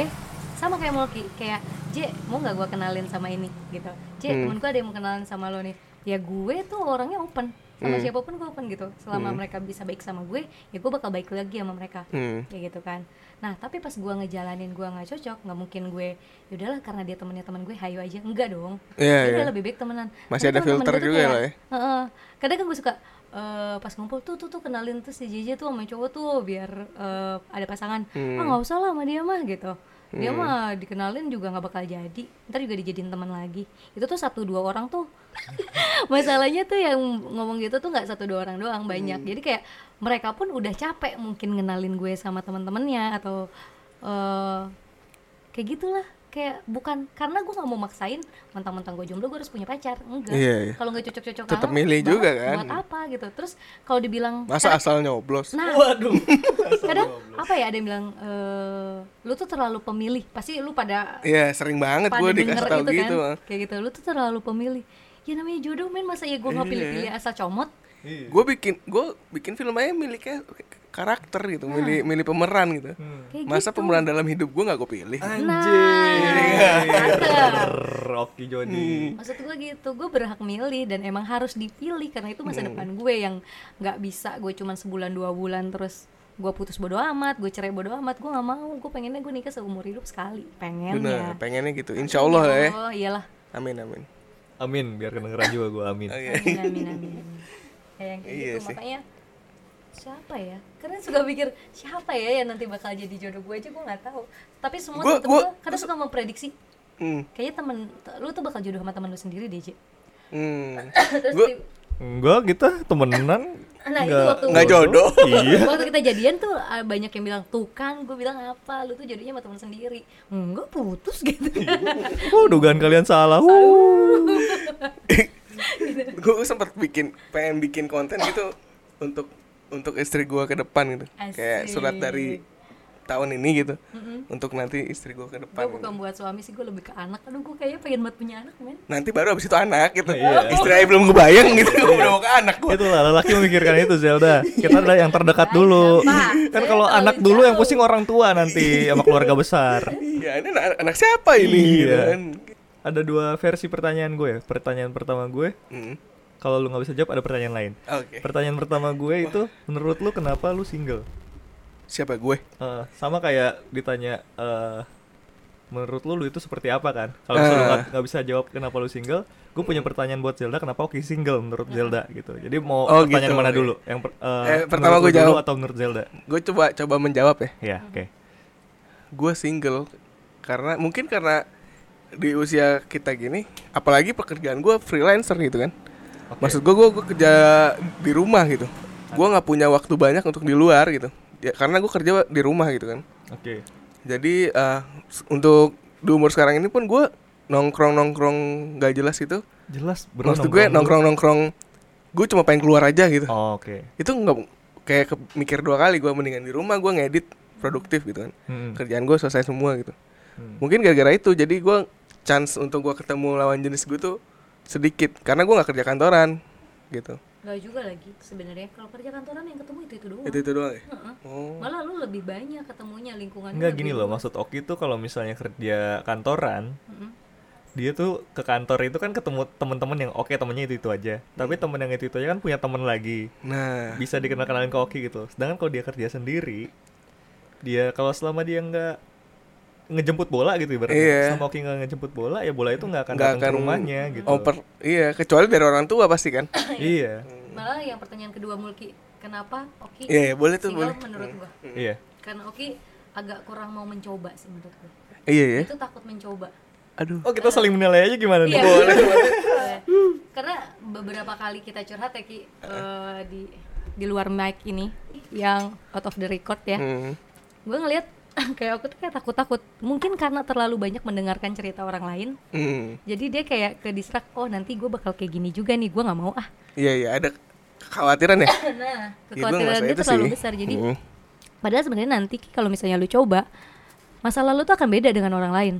S4: sama kayak Molki kayak J mau nggak gue kenalin sama ini gitu J
S2: Hmm.
S4: temen gue ada yang mau kenalan sama lo nih ya gue tuh orangnya open sama
S2: Hmm.
S4: siapa pun gue open gitu selama
S2: Hmm.
S4: mereka bisa baik sama gue ya gue bakal baik lagi sama mereka
S2: Hmm.
S4: kayak gitu kan nah tapi pas gue ngejalanin gue nggak cocok nggak mungkin gue yaudahlah karena dia temennya teman gue hayu aja enggak dong
S2: Iya, iya.
S4: udah lebih baik temenan
S2: Masih
S4: Karena
S2: ada
S4: temen-temen
S2: filter juga
S4: kayak,
S2: lah ya.
S4: Heeh. kadang kan gue suka eh, pas ngumpul tuh tuh tuh kenalin tuh si JJ tuh sama cowok tuh biar eh, ada pasangan
S2: Hmm.
S4: ah nggak usah lah sama dia mah gitu dia mah dikenalin juga nggak bakal jadi ntar juga dijadiin teman lagi itu tuh satu dua orang tuh masalahnya tuh yang ngomong gitu tuh nggak satu dua orang doang banyak
S2: Hmm.
S4: jadi kayak mereka pun udah capek mungkin ngenalin gue sama teman-temannya atau eh kayak gitulah kayak bukan karena gue nggak mau maksain mentang-mentang gue jomblo gue harus punya pacar enggak
S2: Iya, iya.
S4: kalau nggak cocok-cocok
S2: Tetep
S4: amat,
S2: milih juga kan.
S4: buat apa gitu terus kalau dibilang
S2: Masa asal nyoblos?
S4: nah
S3: waduh
S4: kadang apa ya ada yang bilang eh lu tuh terlalu pemilih pasti lu pada
S2: Iya, sering banget gue dikasih tahu
S4: itu
S2: gitu.
S4: kan kayak gitu lu tuh terlalu pemilih ya namanya jodoh men masa ya gue nggak
S2: Iya.
S4: pilih-pilih asal comot
S2: Gue bikin gue bikin film aja miliknya karakter gitu, milih milih pemeran gitu.
S4: kayak
S2: Masa
S4: gitu.
S2: pemeran dalam hidup gue nggak gue pilih?
S4: nah mantep.
S3: Rocky Jody
S4: maksud gue gitu gue berhak milih dan emang harus dipilih karena itu masa
S2: Hmm.
S4: depan gue yang nggak bisa gue cuman sebulan dua bulan terus gue putus bodo amat gue cerai bodo amat gue nggak mau gue pengennya gue nikah seumur hidup sekali
S2: Bener,
S4: pengennya
S2: pengennya gitu. Insya Allah lah ya.
S4: oh iyalah
S2: Amin amin.
S3: Amin biar kedengeran juga gue amin
S2: Oh, iya.
S4: amin amin amin, amin. kayak kayak
S2: Iya
S4: gitu
S2: sih.
S4: makanya siapa ya karena suka pikir siapa ya yang nanti bakal jadi jodoh gue aja gue nggak tahu tapi semua
S2: Gua-
S4: temen gue kadang suka memprediksi
S2: Hmm,
S4: kayaknya temen lu tuh bakal jodoh sama temen lu sendiri deh J
S2: hmm.
S4: terus
S2: Gua-
S4: di-
S3: enggak kita temenan.
S4: Nah itu
S3: Nggak-
S4: waktu
S2: Nggak jodoh.
S3: iya.
S4: waktu kita jadian tuh ah, banyak yang bilang tuh kan gue bilang apa lu tuh jodohnya sama temen sendiri. Enggak putus gitu.
S3: Oh dugaan kalian salah.
S2: Gue sempet bikin pengen bikin konten gitu untuk untuk istri gue ke depan gitu. Kayak
S4: Asik.
S2: surat dari tahun ini gitu untuk nanti istri gue ke
S4: gue
S2: depan
S4: bukan
S2: gitu.
S4: buat suami sih gue lebih ke anak aduh gue kayaknya pengen banget punya anak men
S2: nanti baru abis itu anak gitu
S3: Iya.
S2: istri aja belum kebayang gitu udah mau ke anak gue
S3: itulah lelaki memikirkan itu Zelda kita adalah yang terdekat dulu kan kalau anak dulu yang
S4: jauh.
S3: pusing orang tua nanti sama keluarga besar
S2: iya ini anak, anak siapa ini gitu
S3: Iya.
S2: kan
S3: ada dua versi pertanyaan gue ya pertanyaan pertama gue
S2: Hmm.
S3: Kalau lu nggak bisa jawab ada pertanyaan lain.
S2: Oke.
S3: Pertanyaan pertama gue itu, menurut lu kenapa lu single?
S2: Siapa gue?
S3: Eh, sama kayak ditanya eh menurut lu lu itu seperti apa kan? Kalau misalnya lu nggak nggak bisa jawab kenapa lu single, gue punya pertanyaan buat Zelda kenapa Oki single menurut Zelda gitu. Jadi mau
S2: Oh,
S3: pertanyaan
S2: gitu,
S3: mana dulu? Yang per- eh,
S2: Eh, pertama gue jawab.
S3: atau menurut Zelda?
S2: Gue coba coba menjawab ya.
S3: Iya, oke.
S2: Gue single karena mungkin karena di usia kita gini, apalagi pekerjaan gue freelancer gitu kan.
S3: Oke.
S2: Maksud gue gue kerja di rumah gitu. Gue nggak punya waktu banyak untuk di luar gitu. Ya, karena gue kerja di rumah gitu kan.
S3: Oke.
S2: Jadi eh, s- untuk di umur sekarang ini pun gue nongkrong nongkrong gak jelas itu.
S3: Jelas, bro.
S2: Maksud gue nongkrong nongkrong, gue cuma pengen keluar aja gitu.
S3: Oh, oke.
S2: Itu nggak kayak ke- mikir dua kali gue mendingan di rumah gue ngedit produktif gitu kan.
S3: Mm-mm.
S2: Kerjaan gue selesai semua gitu.
S3: Hmm.
S2: Mungkin gara-gara itu jadi gue chance untuk gue ketemu lawan jenis gue tuh sedikit karena gue nggak kerja kantoran gitu.
S4: Gak juga lagi sebenarnya kalau kerja kantoran yang ketemu itu itu doang.
S2: Itu itu doang ya.
S4: Heeh.
S2: Oh.
S4: Malah lu lebih banyak ketemunya lingkungan.
S3: Enggak gini loh, maksud Oki tuh kalau misalnya kerja kantoran, dia tuh ke kantor itu kan ketemu teman-teman yang oke temennya itu itu aja. Tapi temen yang itu itu aja kan punya temen lagi,
S2: Nah,
S3: bisa dikenal kenalin ke Oki gitu. Sedangkan kalau dia kerja sendiri, dia kalau selama dia nggak ngejemput bola gitu ibaratnya,
S2: Iya.
S3: sama Oki nggak ngejemput bola, ya bola itu nggak akan
S2: nggak
S3: datang ke
S2: akan
S3: rumahnya gitu.
S2: Oper, iya kecuali dari orang tua pasti kan.
S3: iya,
S4: Malah yang pertanyaan kedua Mulki, kenapa Oki
S2: Iya, iya, boleh tuh,
S4: single
S2: boleh.
S4: menurut gua?
S3: iya.
S4: Karena Oki agak kurang mau mencoba sih menurut gua.
S2: Iya ya.
S4: Itu takut mencoba.
S2: Aduh.
S3: Oh kita saling menilai aja gimana nih?
S4: Iya.
S2: Boleh.
S4: Boleh. Karena beberapa kali kita curhat ya Ki eh, di di luar mic ini yang out of the record ya.
S2: Hmm.
S4: Gue ngeliat kayak aku tuh kayak takut-takut. Mungkin karena terlalu banyak mendengarkan cerita orang lain.
S2: Hmm.
S4: Jadi dia kayak ke distract, oh nanti gue bakal kayak gini juga nih, gue nggak mau ah.
S2: Iya iya ada kekhawatiran ya.
S4: Nah,
S2: Ya, gua
S4: kekhawatiran
S2: ngerasa
S4: dia
S2: itu
S4: terlalu
S2: sih.
S4: besar. Jadi
S2: Hmm.
S4: padahal sebenarnya nanti kalau misalnya lu coba, masa lalu tuh akan beda dengan orang lain.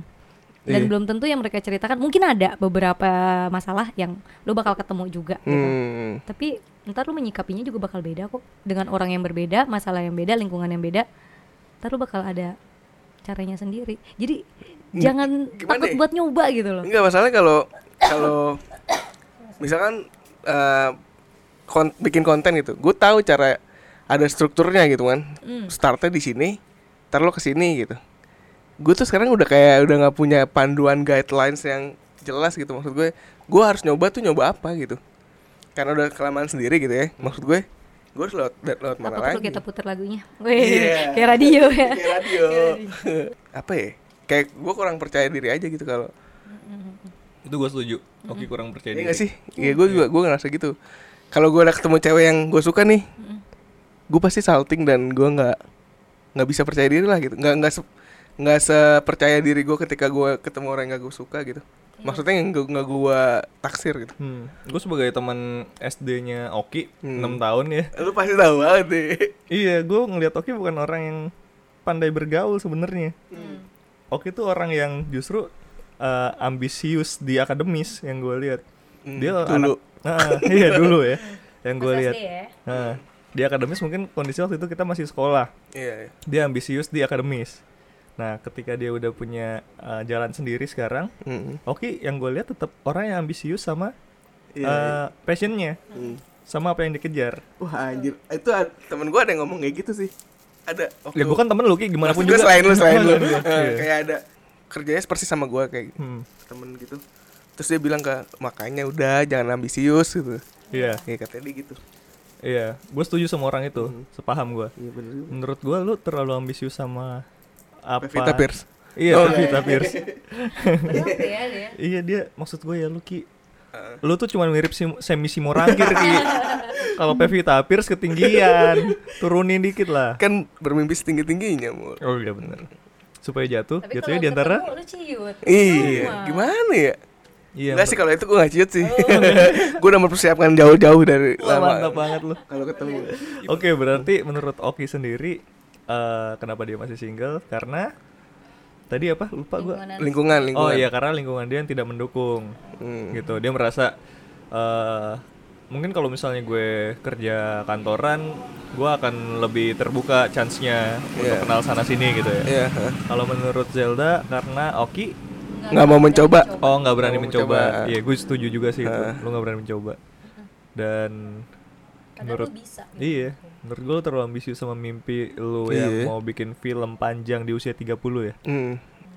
S4: Dan
S2: Iya.
S4: belum tentu yang mereka ceritakan, mungkin ada beberapa masalah yang lu bakal ketemu juga. Gitu.
S2: Hmm.
S4: Tapi ntar lu menyikapinya juga bakal beda kok dengan orang yang berbeda, masalah yang beda, lingkungan yang beda. Ntar lu bakal ada caranya sendiri. Jadi jangan
S2: gimana
S4: takut
S2: ya?
S4: buat nyoba gitu loh.
S2: Enggak masalahnya kalau kalau misalkan eh, kon- bikin konten gitu, gue tahu cara ada strukturnya gitu kan.
S4: Hmm.
S2: Startnya di sini, ntar lo ke sini gitu. Gue tuh sekarang udah kayak udah nggak punya panduan guidelines yang jelas gitu maksud gue. Gue harus nyoba tuh nyoba apa gitu. Karena udah kelamaan sendiri gitu ya. Maksud gue, gue harus lewat lewat mana
S4: Apa perlu
S2: lagi?
S4: kita putar lagunya? Weh,
S2: Iya.
S4: kayak radio ya.
S2: Kayak radio. apa ya? Kayak gue kurang percaya diri aja gitu kalau
S3: Itu gue setuju. Oki kurang percaya
S2: Iya
S3: diri.
S2: gak sih? Iya gue juga gue ngerasa gitu. Kalau gue udah ketemu cewek yang gue suka nih, gue pasti salting dan gue nggak nggak bisa percaya diri lah gitu. Nggak nggak se, nggak sepercaya diri gue ketika gue ketemu orang yang gak gue suka gitu. Maksudnya yang nggak nggak gue taksir gitu.
S3: Hmm. Gue sebagai teman SD-nya Oki,
S2: Hmm.
S3: 6 tahun ya.
S2: Lu pasti tahu banget deh.
S3: Iya, gue ngeliat Oki bukan orang yang pandai bergaul sebenarnya. Oki tuh orang yang justru uh, ambisius di akademis yang gue lihat.
S2: Hmm,
S3: Dia
S2: dulu.
S3: anak- Ah, iya dulu ya. Yang gue lihat.
S4: Ya.
S3: Nah, di akademis mungkin kondisi waktu itu kita masih sekolah.
S2: Iya. iya.
S3: Dia ambisius di akademis. Nah, ketika dia udah punya uh, jalan sendiri sekarang,
S2: Hmm.
S3: Oki yang gue lihat tetap orang yang ambisius sama
S2: Iya,
S3: uh, passionnya,
S2: Hmm.
S3: sama apa yang dikejar.
S2: Wah anjir, itu temen gue ada yang ngomong kayak gitu sih. Ada.
S3: Ya gue kan temen lu Ki, gimana pun
S2: Maksud
S3: juga.
S2: selain lu selain lu.
S3: Iya.
S2: Eh, kayak ada kerjanya persis sama gue kayak
S3: Hmm,
S2: temen gitu. Terus dia bilang ke makanya udah jangan ambisius gitu.
S3: Iya.
S2: Kayak katanya dia gitu.
S3: Iya, gue setuju sama orang itu, sepaham gue.
S2: Iya bener juga.
S3: Menurut gue lu terlalu ambisius sama apa?
S2: Pevita Pierce.
S3: Iya,
S2: Oh,
S3: Pevita Pierce.
S4: Berat ya dia.
S3: iya dia, maksud gue ya lu Ki. Lu tuh cuma mirip si, semi Simorangkir Ki. Kalau Pevita Pierce ketinggian, turunin dikit lah.
S2: Kan bermimpi setinggi-tingginya, Mur.
S3: Oh iya bener. Supaya jatuh,
S4: Tapi
S3: jatuhnya di antara
S4: ketemu lu ciut.
S2: Iya, gimana ya?
S3: Iya.
S2: Enggak sih kalau itu gue gak ciut sih.
S4: Oh.
S2: gue udah mempersiapkan jauh-jauh dari
S3: Wah,
S2: lama.
S3: mantap banget lu.
S2: Kalau ketemu.
S3: Oke, berarti menurut Oki sendiri eh, kenapa dia masih single? Karena tadi apa? Lupa gua.
S4: Lingkungan
S2: Lingkungan.
S3: Oh iya, karena lingkungan dia yang tidak mendukung.
S2: Hmm.
S3: Gitu. Dia merasa eh mungkin kalau misalnya gue kerja kantoran, gue akan lebih terbuka chance-nya untuk
S2: Iya.
S3: kenal sana sini gitu ya.
S2: Iya, hah.
S3: Kalau menurut Zelda karena Oki
S2: Nggak mau mencoba.
S3: oh nggak berani
S2: Nggak mau
S3: mencoba.
S2: mencoba.
S3: Iya, gue setuju juga sih itu.
S2: Ah.
S3: Lu nggak berani mencoba. dan
S4: Padahal
S3: menurut
S4: lu bisa gitu.
S3: iya menurut gue lu terlalu ambisius sama mimpi lu
S2: Iya.
S3: yang mau bikin film panjang di usia 30 ya
S2: Hmm.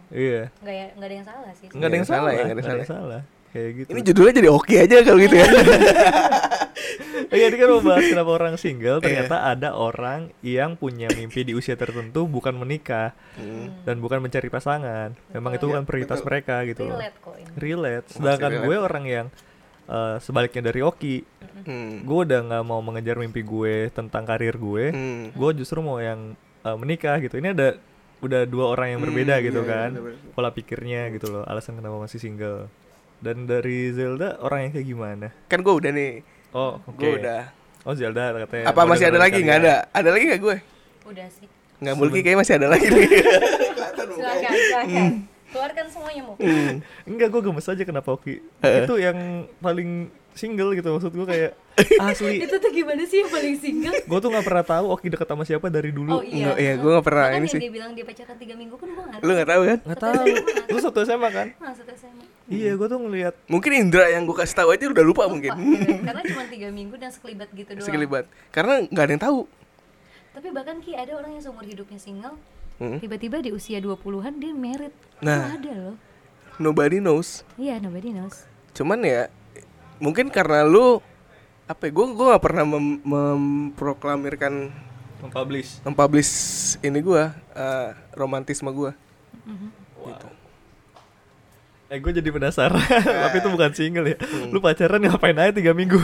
S3: iya
S4: nggak ya nggak ada yang salah sih
S3: nggak ada yang salah ya
S2: nggak ada yang
S3: salah kayak gitu
S2: Ini judulnya jadi oke aja kalau gitu ya.
S3: Iya, ini kan mau bahas kenapa orang single.
S2: Iya.
S3: Ternyata ada orang yang punya mimpi di usia tertentu bukan menikah dan bukan mencari pasangan. Memang itu bukan prioritas
S2: betul.
S3: mereka gitu loh.
S4: relate kok ini
S3: Relate. Sedangkan
S2: relate.
S3: gue orang yang eh, sebaliknya dari Oki,
S2: Hmm.
S3: gue udah nggak mau mengejar mimpi gue tentang karir gue.
S2: Hmm.
S3: Gue justru mau yang eh, menikah gitu. Ini ada udah dua orang yang berbeda
S2: Hmm,
S3: gitu
S2: iya,
S3: kan.
S2: iya.
S3: Pola pikirnya gitu loh. Alasan kenapa masih single. Dan dari Zelda orang yang kayak gimana?
S2: Kan gue udah nih.
S3: Oh, oke.
S2: Gue udah.
S3: Oh Zelda katanya.
S2: Apa masih ada lagi? Nggak
S3: kalian.
S2: ada. Ada lagi nggak gue?
S4: udah sih
S2: Nggak mulki kayak masih ada lagi nih.
S4: silakan silakan keluarkan semuanya mau
S2: Hmm.
S3: Enggak, gue gemes aja kenapa Oki. Itu yang paling single gitu maksud gue kayak asli.
S4: itu tuh gimana sih yang paling single
S3: gue tuh nggak pernah tahu Oki deket sama siapa dari dulu.
S4: oh iya
S2: Nggak, iya, gua nggak pernah
S4: Bahkan
S2: ini
S4: yang
S2: sih.
S4: dia bilang dia pacaran tiga minggu kan gue nggak
S2: Lu nggak tahu kan?
S3: Nggak tahu. Lu satu SMA kan?
S4: Nah, satu SMA.
S3: Iya, gue tuh ngelihat.
S2: Mungkin Indra yang gue kasih tahu aja udah lupa mungkin.
S4: Lupa, gitu. karena cuma tiga minggu dan sekelibat gitu doang
S2: Sekelibat. Karena nggak ada yang tahu.
S4: tapi bahkan ki ada orang yang seumur hidupnya single
S2: Hmm.
S4: tiba-tiba di usia 20-an dia married
S2: Nah.
S4: Itu ada loh
S2: Nobody knows.
S4: iya nobody knows
S2: Cuman ya mungkin karena lu apa ya, gue gue gak pernah mem- memproklamirkan
S3: Mempublish.
S2: mempublish ini gue eh, romantisme gue
S3: Eh, gue jadi penasaran. Tapi itu bukan single ya. Lu pacaran ngapain aja tiga minggu?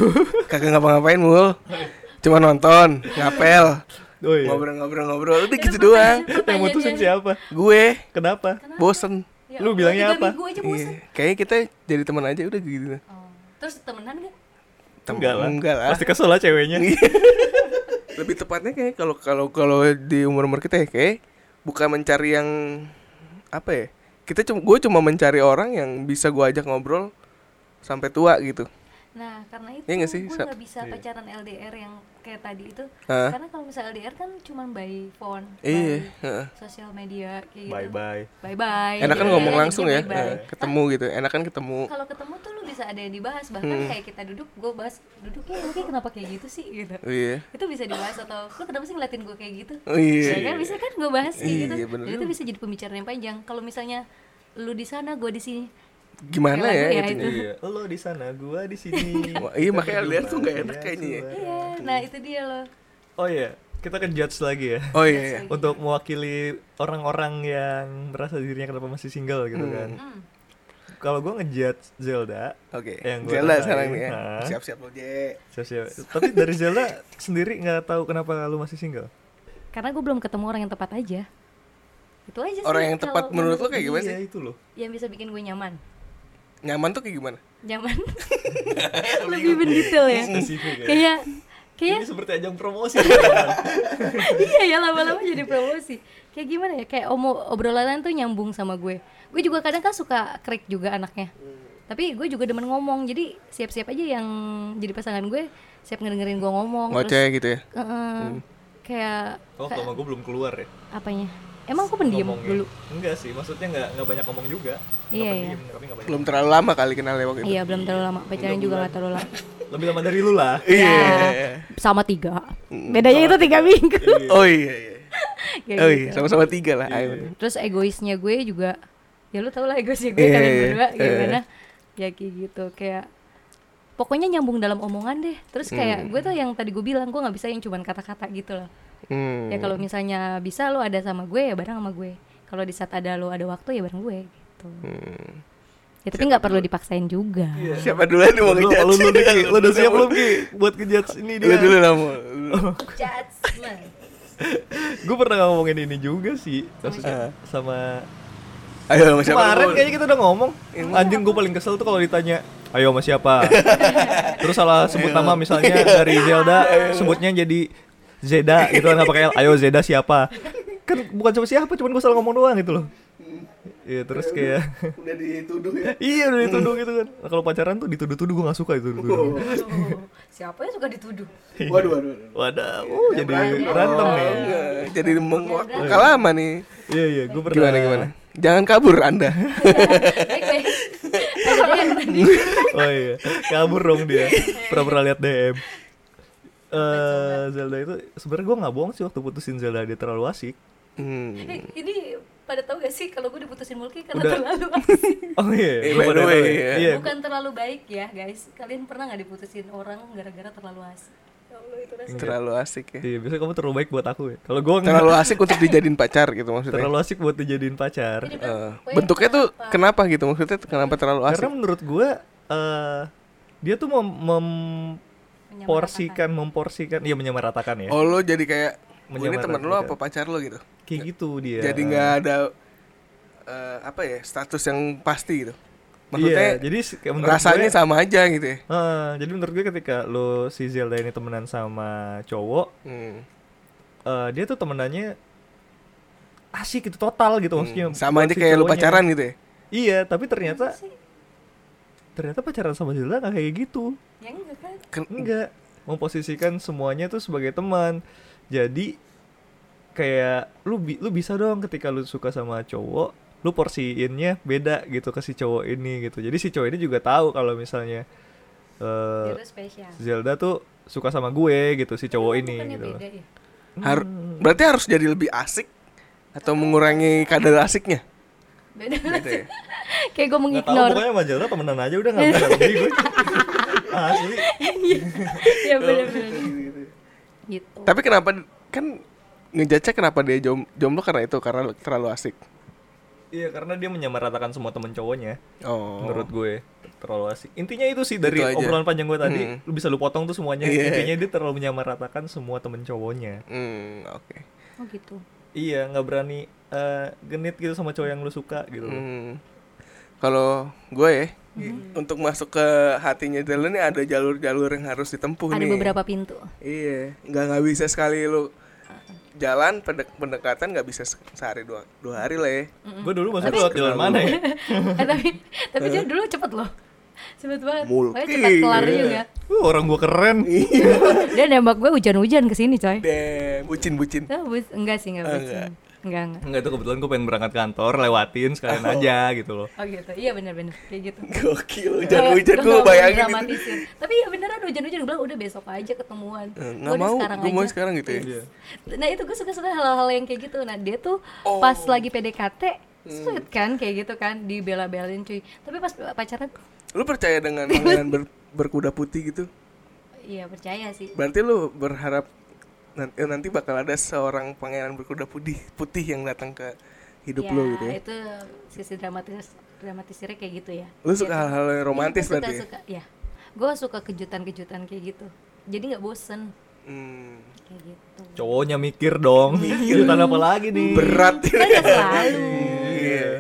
S2: kagak ngapa-ngapain mul cuma nonton ngapel
S3: oh iya.
S2: ngobrol-ngobrol-ngobrol udah
S4: Itu
S2: gitu doang
S3: Yang mutusin siapa?
S2: gue
S3: Kenapa?
S2: bosen
S4: Ya
S3: Lu bilangnya apa?
S4: minggu aja bosen.
S2: iya kayaknya kita jadi teman aja udah gitu
S4: Oh. terus temenan gak?
S2: Tem-
S3: Enggak lah.
S2: enggak lah
S3: Pasti kesel lah ceweknya.
S2: lebih tepatnya kayak kalau kalau kalau di umur umur kita ya kayak bukan mencari yang apa ya kita cuma gue cuma mencari orang yang bisa gue ajak ngobrol sampai tua gitu
S4: Nah, karena itu
S2: Iya nggak sih?
S4: gue gak bisa
S3: Iya.
S4: pacaran LDR yang kayak tadi itu.
S2: Hah?
S4: Karena kalau misalnya LDR kan cuma by phone,
S2: iya
S4: by
S2: heeh.
S4: sosial media kayak gitu.
S3: Bye bye.
S4: Bye bye.
S2: enak kan ngomong langsung ya
S4: Bye
S2: eh, ketemu gitu enak kan ketemu
S4: Kalau ketemu tuh lu bisa ada yang dibahas bahkan
S2: Hmm.
S4: kayak kita duduk gue bahas duduk ya oke kenapa kayak gitu sih gitu
S2: iya
S4: itu bisa dibahas atau lu kenapa sih ngeliatin gue kayak gitu
S2: oh iya
S4: ya kan bisa kan gue bahas kayak gitu
S2: Iya, bener
S4: dan itu bisa jadi pembicaraan yang panjang kalau misalnya lu di sana gue di sini
S2: gimana ya,
S4: ya
S2: itunya?
S4: itu.
S3: Iya, lo di sana, gua di sini.
S2: Wah, iya, makanya LDR tuh nggak enak
S3: bahagia
S2: kayaknya ya.
S4: iya nah itu dia loh
S3: Oh iya, kita ke judge lagi ya.
S2: oh iya, iya.
S3: Untuk mewakili orang-orang yang merasa dirinya kenapa masih single gitu kan.
S4: Hmm.
S3: Kalau gua ngejudge Zelda,
S2: oke
S3: Yang gua
S2: Zelda
S3: rasain,
S2: sekarang nih ya
S3: hah?
S2: siap-siap lo je
S3: siap-siap. Tapi dari Zelda sendiri nggak tahu kenapa lu masih single.
S4: karena gue belum ketemu orang yang tepat aja itu aja sih
S2: orang yang tepat menurut lo kayak gimana
S3: Iya
S2: sih
S3: itu loh.
S4: yang bisa bikin gue nyaman
S2: nyaman tuh kayak gimana?
S4: Nyaman. Lebih mendetail ya.
S3: ya.
S4: kayak kayak
S3: Ini seperti ajang promosi.
S4: iya ya lama-lama jadi promosi. Kayak gimana ya? Kayak omo obrolan tuh nyambung sama gue. Gue juga kadang kan suka krik juga anaknya. Tapi gue juga demen ngomong. Jadi siap-siap aja yang jadi pasangan gue siap ngedengerin gue ngomong
S2: ngoceh gitu ya?
S4: Eh, kayak
S3: Oh, kalau gue belum keluar ya.
S4: apanya emang aku pendiam dulu?
S3: Enggak sih, maksudnya nggak nggak banyak ngomong juga.
S4: Iya,
S3: pendiam,
S4: iya.
S3: tapi nggak banyak.
S2: belum terlalu lama kali kenalnya waktu itu.
S4: Iya belum terlalu lama. Pacaran juga nggak terlalu lama.
S3: Lebih lama dari lu lah.
S2: iya.
S4: Ya, sama tiga. Bedanya itu tiga minggu.
S2: Oh iya iya.
S4: Kayak
S2: oh
S4: gitu.
S2: iya sama-sama tiga lah ayo.
S4: Terus egoisnya gue juga ya lu tau lah egoisnya gue
S2: Iya,
S4: kalian
S2: iya,
S4: berdua
S2: iya.
S4: gimana? Ya kayak gitu. Kayak pokoknya nyambung dalam omongan deh. Terus kayak gue tuh yang tadi gue bilang gue nggak bisa yang cuman kata-kata gitu loh
S2: hmm.
S4: ya kalau misalnya bisa lo ada sama gue ya bareng sama gue kalau di saat ada lo ada waktu ya bareng gue gitu
S2: Hmm.
S4: ya tapi nggak perlu dipaksain juga
S2: siapa duluan nih mau ngejudge
S3: lu, lu, lu, lu udah siap belum Ki buat ngejudge ini
S2: lu
S3: dia?
S2: dulu lah Mul.
S4: judgment
S3: Gue pernah ngomongin ini juga sih, maksudnya sama
S2: ayo sama siapa
S3: kemarin kayaknya kita udah ngomong. Anjing gue paling kesel tuh kalau ditanya, ayo sama siapa? Terus salah sebut nama misalnya dari Zelda, sebutnya jadi Zeda gitu kan nggak pakai L. Ayo Zeda siapa? Kan bukan sama siapa, cuman gue salah ngomong doang gitu loh. Iya terus kayak
S2: udah dituduh ya?
S3: Iya udah dituduh gitu kan. Nah, Kalau pacaran tuh dituduh-tuduh gue gak suka itu dituduh.
S4: siapa yang suka dituduh?
S2: Waduh waduh, waduh.
S3: Wadah, uh, jadi berantem. nih.
S2: Enggak, jadi menguak lama nih.
S3: Iya iya gue pernah
S2: gimana gimana? Jangan kabur anda.
S3: Oh iya. Kabur dong dia. Pernah lihat DM Eh Zelda itu sebenarnya gue nggak bohong sih waktu putusin Zelda dia terlalu asik
S2: Hmm.
S4: Eh, ini pada tahu gak sih kalau gue diputusin Mulki karena
S3: Udah.
S4: terlalu asik.
S3: oh iya gua
S2: by the
S3: pada
S2: way,
S3: tahu ya.
S2: ya.
S3: iya
S4: Bukan terlalu baik ya guys. Kalian pernah nggak diputusin orang gara-gara terlalu asik? Ya Allah itu.
S2: Terlalu asik ya.
S3: iya biasanya kamu terlalu baik buat aku ya kalau gue
S2: Terlalu asik untuk dijadiin pacar gitu maksudnya.
S3: terlalu asik buat dijadiin pacar
S2: Eh,
S4: "Weh,
S2: bentuknya tuh
S4: kenapa?"
S2: kenapa gitu maksudnya kenapa terlalu asik?
S3: karena menurut gue eh dia tuh mem memporsikan memporsikan iya menyamaratakan ya
S2: Oh lo jadi kayak "Gua ini temen lo apa pacar lo gitu?
S3: kayak gitu dia
S2: Jadi nggak ada eh, apa ya status yang pasti gitu. Maksudnya
S3: iya, jadi s- kayak menurut
S2: rasanya
S3: gue,
S2: sama aja gitu ya.
S3: Eh, jadi menurut gue ketika lo si Zelda ini temenan sama cowok
S2: Hmm.
S3: eh, dia tuh temenannya asik gitu total gitu maksudnya
S2: Hmm, Sama
S3: buat
S2: aja
S3: si
S2: kayak lo pacaran gitu ya.
S3: iya tapi ternyata? Ternyata pacaran sama Zelda nggak kayak gitu
S4: Ya enggak kan?
S3: Enggak memposisikan semuanya tuh sebagai teman jadi kayak lu bi- lu bisa dong ketika lu suka sama cowok lu porsiinnya beda gitu ke si cowok ini gitu jadi si cowok ini juga tahu kalau misalnya eh,
S4: Dia tuh spesial.
S3: Zelda tuh suka sama gue gitu si cowok ini
S4: Bukannya
S3: gitu
S4: beda ya?
S2: Har- berarti harus jadi lebih asik atau mengurangi kadar asiknya?
S4: Beda.
S2: Gitu ya.
S4: Kayak gue
S3: nggak tahu
S4: mengignore.
S3: pokoknya sama Zelda temenan aja udah nggak bisa lebih gue asli
S4: ya benar-benar. Gitu.
S2: Tapi kenapa kan ngejajah kenapa dia jom, jomblo karena itu karena terlalu asik.
S3: iya karena dia menyamaratakan semua temen cowoknya
S2: Oh.
S3: menurut gue terlalu asik intinya itu sih dari
S2: Itu
S3: obrolan panjang gue tadi
S2: Hmm.
S3: lu bisa lu potong tuh semuanya
S2: Iya.
S3: intinya dia terlalu menyamaratakan semua temen cowoknya
S2: Hmm, oke.
S4: Oh gitu.
S3: Iya nggak berani eh, genit gitu sama cowok yang lu suka gitu.
S2: Hmm. Kalau gue ya, untuk masuk ke hatinya Dylan nih ada jalur-jalur yang harus ditempuh
S4: Ada
S2: nih.
S4: beberapa pintu.
S2: Iya, nggak nggak bisa sekali lu jalan pendek pendekatan nggak bisa se- sehari dua dua hari lah ya.
S3: gue dulu masuk lewat jalan mana ya
S4: eh, tapi tapi dia dulu cepet loh. Cepet banget.
S2: Mulki.
S4: Pokoknya cepat kelar juga.
S3: Uh, orang gue keren
S4: Dia nembak gue hujan-hujan ke sini, coy.
S2: Deh, bucin bucin.
S4: Oh, bus- enggak sih, enggak
S2: Oh,
S4: bucin.
S2: enggak.
S4: Enggak, enggak.
S3: Enggak itu kebetulan gue pengen berangkat kantor lewatin sekalian aja gitu loh
S4: Oh gitu. Iya benar-benar kayak gitu.
S2: Gokil hujan-hujan
S4: gua
S2: gue bayangin itu.
S4: mendramatisir. Tapi ya beneran hujan-hujan gue bilang udah besok aja ketemuan.
S2: Eh,
S4: Gua
S2: Nggak
S4: udah
S2: mau,
S4: sekarang
S2: gue mau sekarang gitu ya.
S3: Iya.
S4: Nah itu gue suka-suka hal-hal yang kayak gitu. Nah dia tuh
S2: Oh.
S4: pas lagi PDKT
S2: Hmm.
S4: sweet kan kayak gitu kan dibela-belain cuy. Tapi pas pacaran
S2: Lu percaya dengan pangeran ber- berkuda putih gitu?
S4: iya percaya sih.
S2: Berarti lu berharap nanti, nanti bakal ada seorang pangeran berkuda putih putih yang datang ke hidup lu gitu ya.
S4: itu sisi dramatis dramatisirnya kayak gitu ya.
S2: Lu suka
S4: Gitu.
S2: hal-hal yang romantis
S4: Iya, gua
S2: berarti. ya?
S4: suka, suka, ya. Gue suka kejutan-kejutan kayak gitu. Jadi nggak bosen
S2: Hmm,
S4: kayak gitu.
S3: cowoknya mikir dong kejutan apa lagi nih
S2: berat.
S4: Kan nggak selalu.
S2: Iya.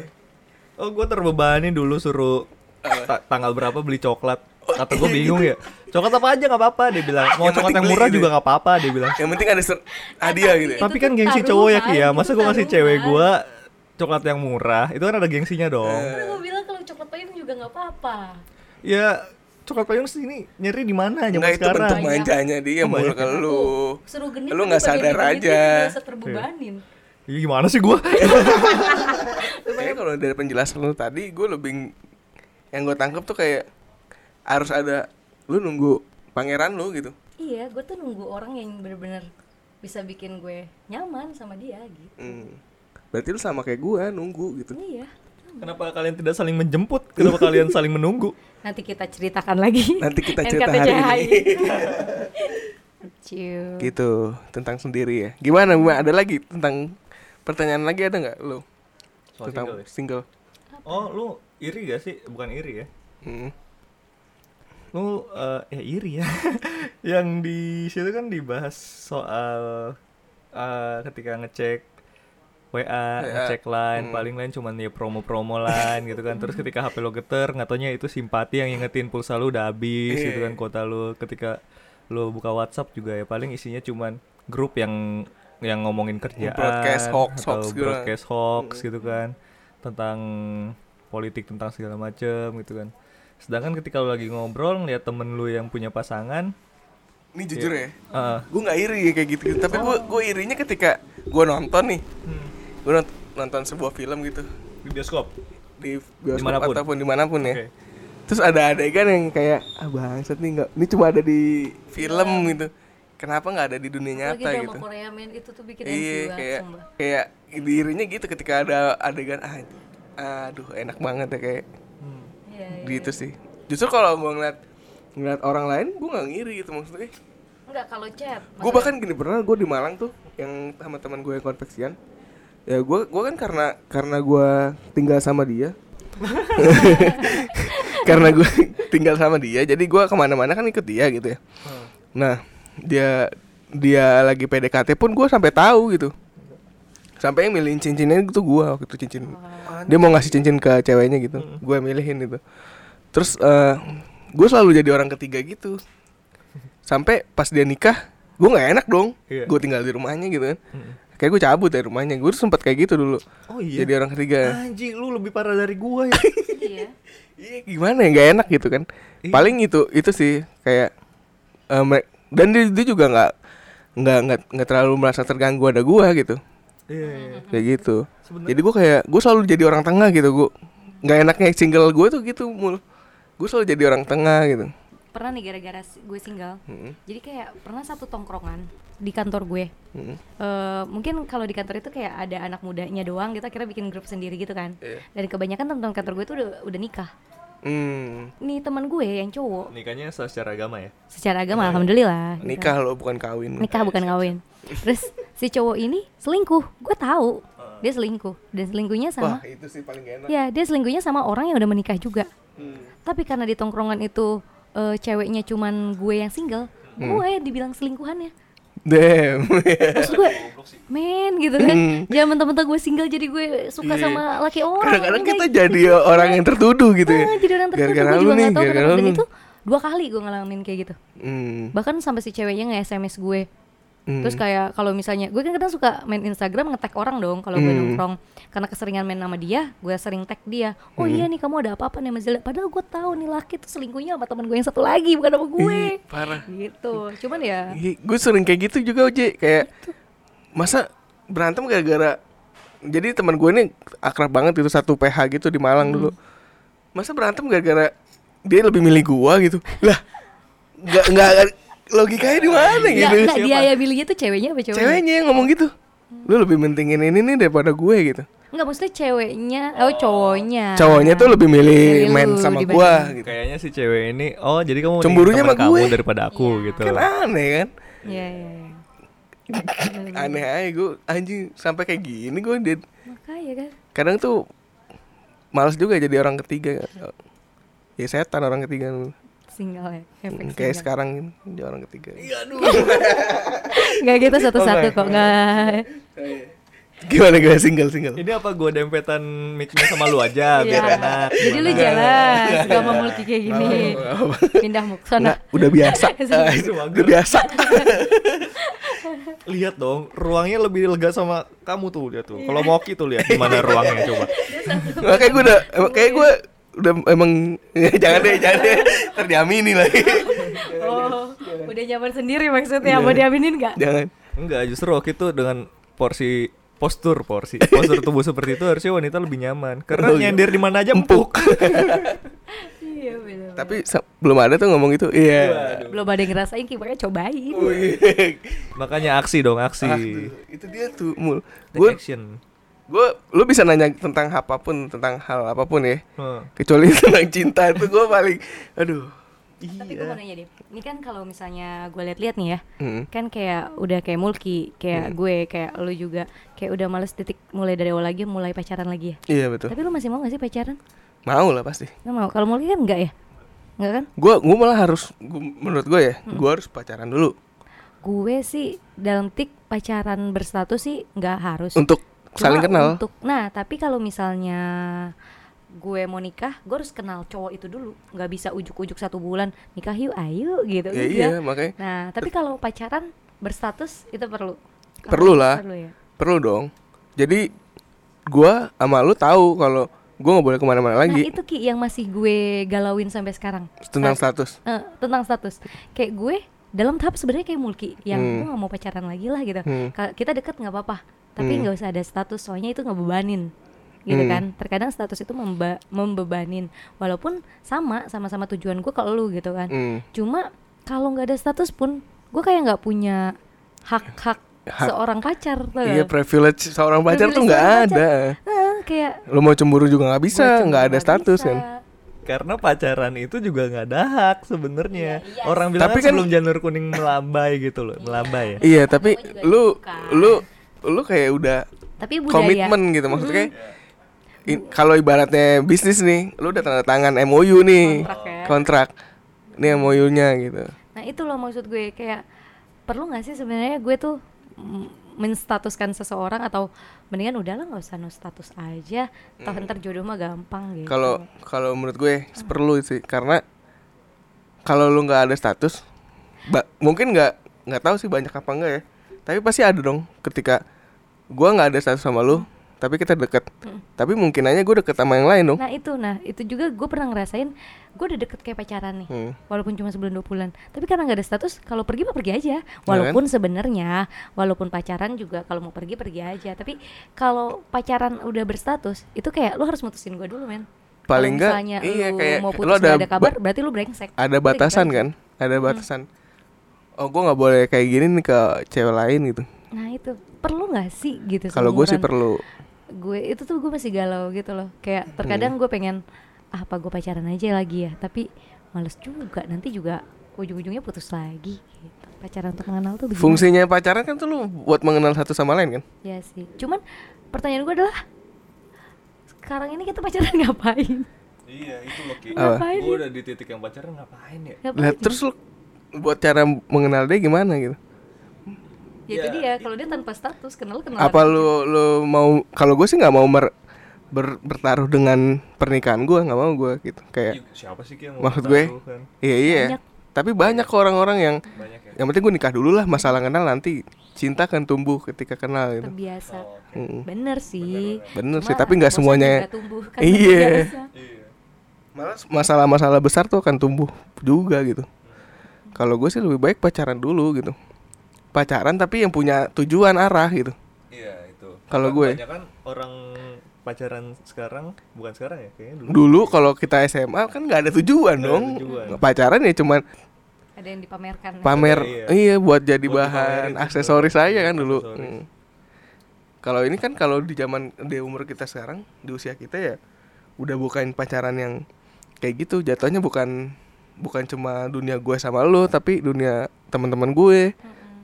S3: oh gue terbebani dulu suruh ta- tanggal berapa beli coklat kata gue bingung ya coklat apa aja nggak apa-apa dia bilang mau
S2: Yang
S3: coklat yang murah
S2: gitu
S3: juga
S2: ya.
S3: nggak apa-apa dia bilang
S2: Yang penting ada hadiah gitu ya.
S3: tapi
S4: Itu
S3: kan gengsi cowok ya Ki ya
S4: taruhan,
S3: masa gue ngasih
S4: itu
S3: cewek
S4: taruhan.
S3: gue coklat yang murah itu kan ada gengsinya dong
S4: Kan gue bilang kalau coklat payung juga nggak apa-apa.
S3: ya coklat payung sini nyari di mana zaman
S2: Enggak itu
S3: sekarang
S2: bentuk manjanya dia
S3: Oh, banyak.
S2: ke lu.
S4: Suruh genit
S2: Lu nggak sadar
S4: itu
S2: aja.
S4: Terbebanin.
S3: Ih, gimana sih gue
S2: Kayaknya kalau dari penjelasan lu tadi, gue lebih yang gue tangkep tuh kayak harus ada lu nunggu pangeran lu gitu.
S4: Iya, gue tuh nunggu orang yang bener-bener bisa bikin gue nyaman sama dia gitu.
S2: Hmm. Berarti lu sama kayak gue nunggu gitu.
S4: Iya.
S3: kenapa kalian tidak saling menjemput kenapa kalian saling menunggu
S4: Nanti kita ceritakan lagi.
S2: Nanti kita cerita hari ini. Gitu tentang sendiri ya. Gimana? Gimana? Ada lagi tentang pertanyaan lagi ada nggak lu
S3: Soal
S2: tentang
S3: single ya?
S2: single?
S3: oh lu iri gak sih bukan iri ya
S2: Hmm.
S3: lu eh, ya iri ya yang di situ kan dibahas soal eh, ketika ngecek WA,
S2: WA.
S3: ngecek line,
S2: Hmm.
S3: paling lain cuman ya promo-promo line gitu kan. Terus ketika HP lo geter, nggak taunya itu simpati yang ngingetin pulsa lu udah habis gitu
S2: Iya.
S3: kan kuota lu. Ketika lo buka WhatsApp juga ya paling isinya cuman grup yang yang ngomongin kerjaan
S2: Broadcast hoax,
S3: atau
S2: hoax gitu.
S3: broadcast hoax gitu kan tentang politik tentang segala macem gitu kan. Sedangkan ketika lu lagi ngobrol ngeliat temen lu yang punya pasangan,
S2: Ini jujur ya,
S3: eh,
S2: gue nggak iri ya kayak gitu, tapi gue gue irinya ketika gue nonton nih, gue nonton sebuah film gitu
S3: di bioskop.
S2: di bioskop
S3: Di mana pun.
S2: ataupun di mana pun ya.
S3: Oke.
S2: terus ada adegan yang kayak ah bangsat nih nggak ini cuma ada di film gitu kenapa nggak ada di dunia nyata
S4: drama
S2: gitu
S4: Korea men itu tuh bikin
S2: iya kayak kayak dirinya gitu ketika ada adegan ah aduh enak banget ya kayak
S4: Iya, iya.
S2: gitu sih. Justru kalau gua ngeliat ngeliat orang lain gua nggak ngiri gitu maksudnya.
S4: Enggak kalau chat.
S2: gue bahkan gini pernah gue di Malang tuh yang sama teman gue yang konveksian. Ya gue gua kan karena karena gue tinggal sama dia. Karena gue tinggal sama dia jadi gue ke mana-mana kan ikut dia gitu ya. Nah dia dia lagi PDKT pun gue sampai tahu gitu sampai yang milihin cincinnya itu gue waktu itu cincin. Dia mau ngasih cincin ke ceweknya gitu. Gue milihin itu. Terus eh gue selalu jadi orang ketiga gitu. Sampai pas dia nikah gue nggak enak dong.
S3: Iya.
S2: gue tinggal di rumahnya gitu kan. Kayak gue cabut dari rumahnya. Gue sempat kayak gitu dulu.
S3: Oh iya.
S2: jadi orang ketiga.
S3: Anjing lu lebih parah dari gua ya.
S4: Iya.
S2: iya gimana ya? Nggak enak gitu kan.
S3: Iya.
S2: paling itu itu sih kayak eh, mere- dan dia, dia juga nggak nggak nggak nggak terlalu merasa terganggu ada gue gitu
S3: Iya. iya.
S2: kayak gitu
S3: Sebenarnya-
S2: jadi gue kayak gue selalu jadi orang tengah gitu gue nggak enaknya single gue tuh gitu mul gue selalu jadi orang tengah gitu
S4: Pernah nih gara-gara gue single.
S2: Mm,
S4: Jadi kayak pernah satu tongkrongan di kantor gue.
S2: mm.
S4: Eh, mungkin kalau di kantor itu kayak ada anak mudanya doang kita kira bikin grup sendiri gitu kan.
S2: Iya.
S4: Dan kebanyakan teman-teman kantor gue tuh udah udah nikah.
S2: Hmm,
S4: Nih teman gue yang cowok
S3: Nikahnya secara agama ya?
S4: secara agama alhamdulillah. gitu.
S2: nikah lo bukan kawin
S4: nikah bukan kawin terus si cowok ini selingkuh. Gue tahu. Dia selingkuh. Dan selingkuhnya
S2: wah
S4: sama
S2: itu sih paling enak.
S4: Ya dia selingkuhnya sama orang yang udah menikah juga.
S2: Hmm.
S4: tapi karena di tongkrongan itu eh, ceweknya cuman gue yang single
S2: Hmm.
S4: gue dibilang selingkuhannya.
S2: Damn.
S4: Maksud gue men gitu kan. Zaman temen-temen gue single jadi gue suka
S2: Iya.
S4: sama laki orang
S2: kadang-kadang
S4: Ini
S2: kita
S4: kayak
S2: jadi orang yang tertuduh gitu ya.
S4: Ah, jadi orang
S2: gara-gara
S4: gue juga
S2: nih
S4: gak kenapa. dan itu dua kali gue ngalamin kayak gitu.
S2: Hmm,
S4: bahkan sampai si ceweknya nge sms gue
S2: hmm.
S4: terus kayak kalau misalnya gue kan kadang suka main Instagram nge-tag orang dong kalau gue
S2: Hmm.
S4: nongkrong. Karena keseringan main sama dia gue sering tag dia. Oh
S2: Hmm.
S4: iya nih kamu ada apa-apa nih Zelda padahal gue tahu nih laki tuh selingkuhnya sama teman gue yang satu lagi bukan sama gue.
S2: Ih, parah.
S4: Gitu. Cuman ya
S2: gue sering kayak gitu juga Oji. Kayak masa berantem gara-gara jadi teman gue ini akrab banget itu satu PH gitu di Malang
S4: Hmm.
S2: dulu. Masa berantem gara-gara dia lebih milih gua gitu? Lah nggak nggak logikanya di mana
S4: nggak
S2: gitu?
S4: nggak dia ya milihnya tuh ceweknya apa cowoknya?
S2: Ceweknya yang ngomong gitu. Lu lebih mentingin ini nih daripada gue gitu.
S4: Nggak maksudnya ceweknya oh cowoknya.
S2: Cowoknya tuh lebih milih main sama
S4: dibanding-
S2: gua gitu.
S3: Kayaknya si cewek ini oh jadi kamu
S2: Cemburunya sama gue.
S3: kamu daripada aku
S4: Iya.
S3: gitu.
S2: kan aneh kan?
S4: Iya iya iya.
S2: aneh aja gue anjing sampai kayak gini gue dia.
S4: Makanya kan?
S2: Kadang tuh males juga jadi orang ketiga. Ya setan orang ketiga
S4: single ya efek
S2: kayak
S4: single.
S2: sekarang ini jadi orang ketiga.
S4: Nggak gitu satu-satu
S2: Oh,
S4: kok nggak.
S2: Gimana gue single single.
S3: Ini apa gue dempetan mic-nya sama lu aja biar
S4: Iya.
S3: enak.
S4: jadi lu jelas gak mau multi kayak gini. Pindah muk
S2: Nah,
S4: sana
S2: udah biasa. Ah,
S3: Itu
S2: udah biasa.
S3: Lihat dong, ruangnya lebih lega sama kamu tuh lihat tuh. Kalau Moki tuh lihat gimana ruangnya coba.
S2: makanya gue udah kayak gue udah emang jangan deh jangan deh. Terdiamini lagi.
S4: Oh udah nyaman sendiri maksudnya mau diaminin nggak?
S2: Jangan.
S3: Enggak, justru waktu itu dengan porsi postur porsi postur tubuh seperti itu harusnya wanita lebih nyaman. Karena
S2: Oh, iya.
S3: nyender di mana aja empuk.
S4: iya
S2: tapi belum ada tuh ngomong itu iya.
S4: Belum ada yang ngerasain makanya cobain.
S2: Wih.
S3: Makanya aksi dong, aksi.
S2: Ah, itu dia tuh mul. Gue
S3: action.
S2: Gue lu bisa nanya tentang apa pun tentang hal apa pun ya.
S3: Huh.
S2: kecuali tentang cinta itu gue paling aduh.
S4: Tapi gue mau nanya deh ini kan kalau misalnya gue lihat-lihat nih ya
S2: Hmm.
S4: kan kayak udah kayak Mulki kayak gue kayak lu juga kayak udah males titik mulai dari awal lagi mulai pacaran lagi ya?
S2: Iya betul.
S4: Tapi lu masih mau gak sih pacaran?
S2: Mau lah pasti.
S4: Nggak mau? Kalau Mulki kan enggak ya? Enggak kan?
S2: Gue gue malah harus gua, menurut gue ya gue harus pacaran dulu.
S4: Gue sih dalam tik pacaran berstatus sih nggak harus.
S2: Untuk
S4: Cuma
S2: saling kenal.
S4: untuk nah tapi kalau misalnya gue mau nikah gue harus kenal cowok itu dulu. Nggak bisa ujuk-ujuk satu bulan nikah yuk ayo gitu.
S2: Ya
S4: enggak.
S2: iya makanya.
S4: Nah tapi kalau pacaran berstatus itu perlu.
S2: Perlu lah.
S4: perlu ya?
S2: Perlu dong. Jadi gue sama lu tahu kalau gue nggak boleh ke mana-mana
S4: nah
S2: lagi
S4: itu ki yang masih gue galauin sampai sekarang.
S2: Tentang status.
S4: Eh, tentang status. Kayak gue dalam tahap sebenarnya kayak Mulki yang
S2: Hmm.
S4: gue nggak mau pacaran lagi lah gitu.
S2: Hmm.
S4: Kita deket nggak apa-apa tapi
S2: Hmm.
S4: nggak usah ada status soalnya itu ngebebanin gitu
S2: Hmm.
S4: kan terkadang status itu memba- membebanin walaupun sama sama-sama tujuan gue ke lu gitu kan
S2: Hmm.
S4: cuma kalau nggak ada status pun gue kayak nggak punya hak-hak
S2: Hak-
S4: seorang pacar tuh
S2: Iya privilege seorang pacar tuh nggak ada.
S4: kayak
S2: Lo mau cemburu juga nggak bisa, nggak ada status
S4: bisa.
S2: kan.
S3: Karena pacaran itu juga nggak ada hak sebenarnya.
S4: Iya, iya.
S3: Orang bilang
S2: Tapi
S3: kan
S2: kan-
S3: sebelum janur kuning melambai gitu loh, melambai ya.
S2: Iya, tapi lu
S4: bukan.
S2: lu lu kayak udah
S4: tapi budaya
S2: komitmen gitu maksudnya. in- kalau ibaratnya bisnis nih, lu udah tanda tangan MOU nih,
S4: Kontrak ya.
S2: kontrak. Ini MOU-nya gitu.
S4: Nah itu loh maksud gue kayak perlu nggak sih sebenarnya gue tuh mm, menstatuskan seseorang atau mendingan udahlah nggak usah no status aja, toh ntar jodoh mah gampang gitu.
S2: Kalau kalau menurut gue perlu sih karena kalau lu nggak ada status, mungkin nggak nggak tahu sih banyak apa enggak ya. Tapi pasti ada dong ketika gua nggak ada status sama lu, tapi kita deket. Tapi mungkin aja gue deket sama yang lain dong.
S4: Nah itu, nah itu juga gue pernah ngerasain gue udah deket kayak pacaran nih,
S2: Hmm.
S4: walaupun cuma sebulan dua bulan. Tapi karena nggak ada status, kalau pergi mah pergi aja.
S2: kan?
S4: Walaupun sebenarnya, walaupun pacaran juga kalau mau pergi pergi aja. Tapi kalau pacaran udah berstatus, itu kayak lu harus mutusin gue dulu men.
S2: Paling nggak,
S4: misalnya
S2: iya,
S4: lu
S2: kayak
S4: mau
S2: lu
S4: putus
S2: ada
S4: nggak ada kabar,
S2: ba-
S4: berarti lu brengsek.
S2: Ada batasan kan? Ada batasan. Oh, gua nggak boleh kayak gini nih ke cewek lain gitu.
S4: Nah itu perlu nggak sih gitu?
S2: Kalau gue sih perlu.
S4: gue itu tuh gue masih galau gitu loh kayak
S2: Hmm.
S4: terkadang gue pengen ah, apa gue pacaran aja lagi ya tapi males juga nanti juga ujung-ujungnya putus lagi gitu. pacaran untuk mengenal tuh begini
S2: Fungsinya pacaran kan tuh lu buat mengenal satu sama lain kan?
S4: ya sih cuman pertanyaan gue adalah sekarang ini kita pacaran ngapain
S3: Iya, itu loh Ki.
S4: Ngapain ya?
S3: udah di titik yang pacaran ngapain ya?
S4: Ngapain
S2: terus lu buat cara mengenal dia gimana gitu?
S4: Ya itu dia kalau dia tanpa status kenal kenal
S2: apa lu lu mau kalau gue sih nggak mau mer- ber- bertaruh dengan pernikahan gue nggak mau gue gitu. Kayak
S3: Ih, Siapa sih yang mau
S2: maksud gue?
S3: kan?
S2: iya iya.
S4: Banyak.
S2: tapi banyak kok orang-orang yang
S3: Banyak ya.
S2: yang penting gue nikah dulu lah masalah kenal nanti cinta kan tumbuh ketika kenal gitu.
S4: Terbiasa.
S2: Mm-mm.
S4: bener sih.
S2: Bener
S4: Cuma
S2: sih tapi nggak semuanya
S4: tumbuh, kan
S2: Iya.
S3: Iya.
S2: malah masalah-masalah besar tuh akan tumbuh juga gitu. Kalau gue sih lebih baik pacaran dulu gitu pacaran tapi yang punya tujuan arah gitu
S3: Iya, itu.
S2: Kalau
S3: Kan
S2: gue.
S3: banyak kan orang pacaran sekarang bukan sekarang ya kayaknya dulu.
S2: dulu kalau kita SMA kan nggak ada tujuan
S3: ada
S2: dong
S3: tujuan.
S2: pacaran ya cuman
S4: ada yang dipamerkan
S2: pamer
S3: Iya.
S2: iya buat jadi
S3: Buat
S2: bahan
S3: dipamerin
S2: aksesoris aja kan dulu
S3: Aksesoris.
S2: Hmm. kalau ini kan kalau di zaman di umur kita sekarang di usia kita ya udah bukan pacaran yang kayak gitu jatuhnya bukan bukan cuma dunia gue sama lo tapi dunia teman-teman gue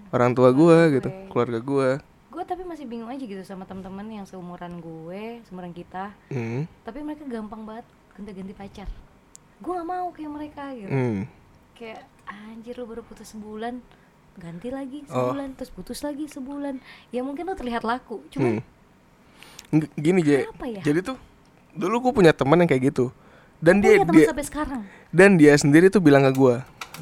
S2: orang tua gue gitu keluarga gue
S4: gue tapi masih bingung aja gitu sama teman-teman yang seumuran gue seumuran kita
S2: hmm.
S4: tapi mereka gampang banget ganti-ganti pacar gue gak mau kayak mereka gitu
S2: Hmm.
S4: kayak anjir lu baru putus sebulan ganti lagi
S2: Oh.
S4: sebulan terus putus lagi sebulan ya mungkin lu terlihat laku
S2: Hmm.
S4: cuman
S2: G- gini
S4: Apa ya?
S2: jadi tuh dulu gue punya teman yang kayak gitu dan
S4: gue
S2: dia dia
S4: sampai sekarang
S2: dan dia sendiri tuh bilang ke gue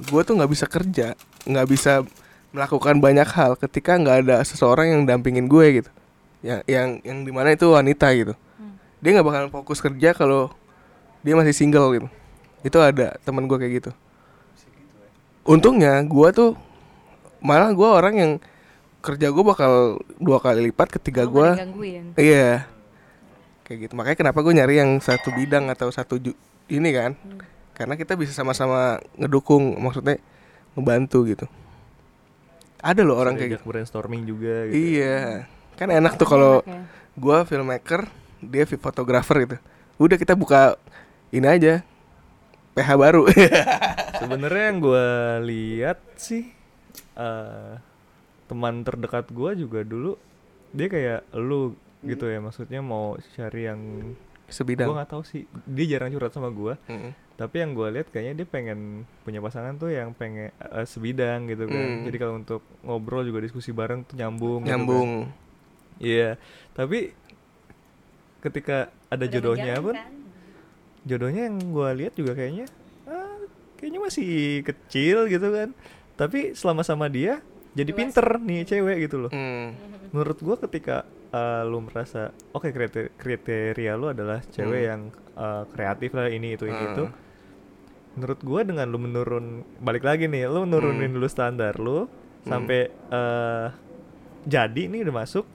S2: gue tuh nggak bisa kerja nggak bisa melakukan banyak hal ketika nggak ada seseorang yang dampingin gue gitu yang yang yang di mana itu wanita gitu dia nggak bakalan fokus kerja kalau dia masih single gitu itu ada teman gue kayak gitu untungnya gue tuh malah gue orang yang kerja gue bakal dua kali lipat ketika
S4: Lu
S2: gue Iya. Kayak gitu. Makanya kenapa gue nyari yang satu bidang atau satu ju- ini kan? Karena kita bisa sama-sama ngedukung, maksudnya ngebantu gitu. Ada loh orang kayak gitu.
S3: brainstorming juga gitu.
S2: Iya. Kan enak tuh kalau
S4: ya.
S2: gue filmmaker, dia fotografer gitu. Udah kita buka ini aja. PH baru.
S3: Sebenarnya yang gue lihat sih eh teman terdekat gue juga dulu dia kayak lu gitu ya maksudnya mau cari yang gue
S2: Sebidang.
S3: nggak tahu sih dia jarang curhat sama gue
S2: Mm.
S3: Tapi yang gue lihat kayaknya dia pengen punya pasangan tuh yang pengen eh, sebidang gitu kan
S2: Hmm.
S3: jadi kalau untuk ngobrol juga diskusi bareng tuh nyambung gitu kan.
S2: Nyambung.
S3: iya tapi ketika ada
S4: Udah
S3: jodohnya pun
S4: kan?
S3: jodohnya yang gue lihat juga kayaknya ah, kayaknya masih kecil gitu kan tapi selama sama dia jadi pinter nih cewek gitu loh
S2: Hmm.
S3: menurut gue ketika uh, lu merasa oke kriteria, kriteria lu adalah cewek
S2: Hmm.
S3: yang uh, kreatif lah ini itu ini
S2: Hmm.
S3: itu menurut gua dengan lu menurun balik lagi nih lu nurunin
S2: Hmm.
S3: dulu standar lu sampai uh, jadi nih udah masuk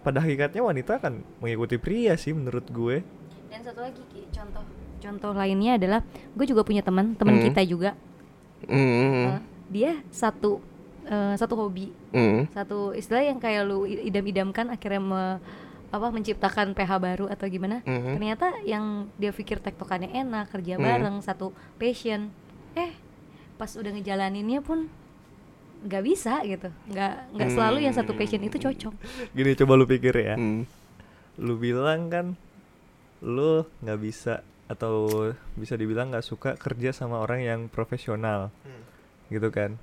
S3: pada hakikatnya wanita akan mengikuti pria sih menurut gue.
S4: dan satu lagi Ki, contoh contoh lainnya adalah gue juga punya teman teman
S2: Hmm.
S4: kita juga
S2: Hmm.
S4: eh, dia satu eh, satu hobi
S2: Hmm.
S4: satu istilah yang kayak lu i- idam-idamkan akhirnya me- apa menciptakan PH baru atau gimana
S2: Mhm.
S4: ternyata yang dia pikir tektokannya enak kerja
S2: Mhm.
S4: bareng satu passion eh pas udah ngejalaninnya pun nggak bisa gitu nggak nggak selalu yang satu passion itu cocok
S3: Gini coba lu pikir ya.
S2: Hmm.
S3: Lu bilang kan lu nggak bisa atau bisa dibilang nggak suka kerja sama orang yang profesional. Gitu kan.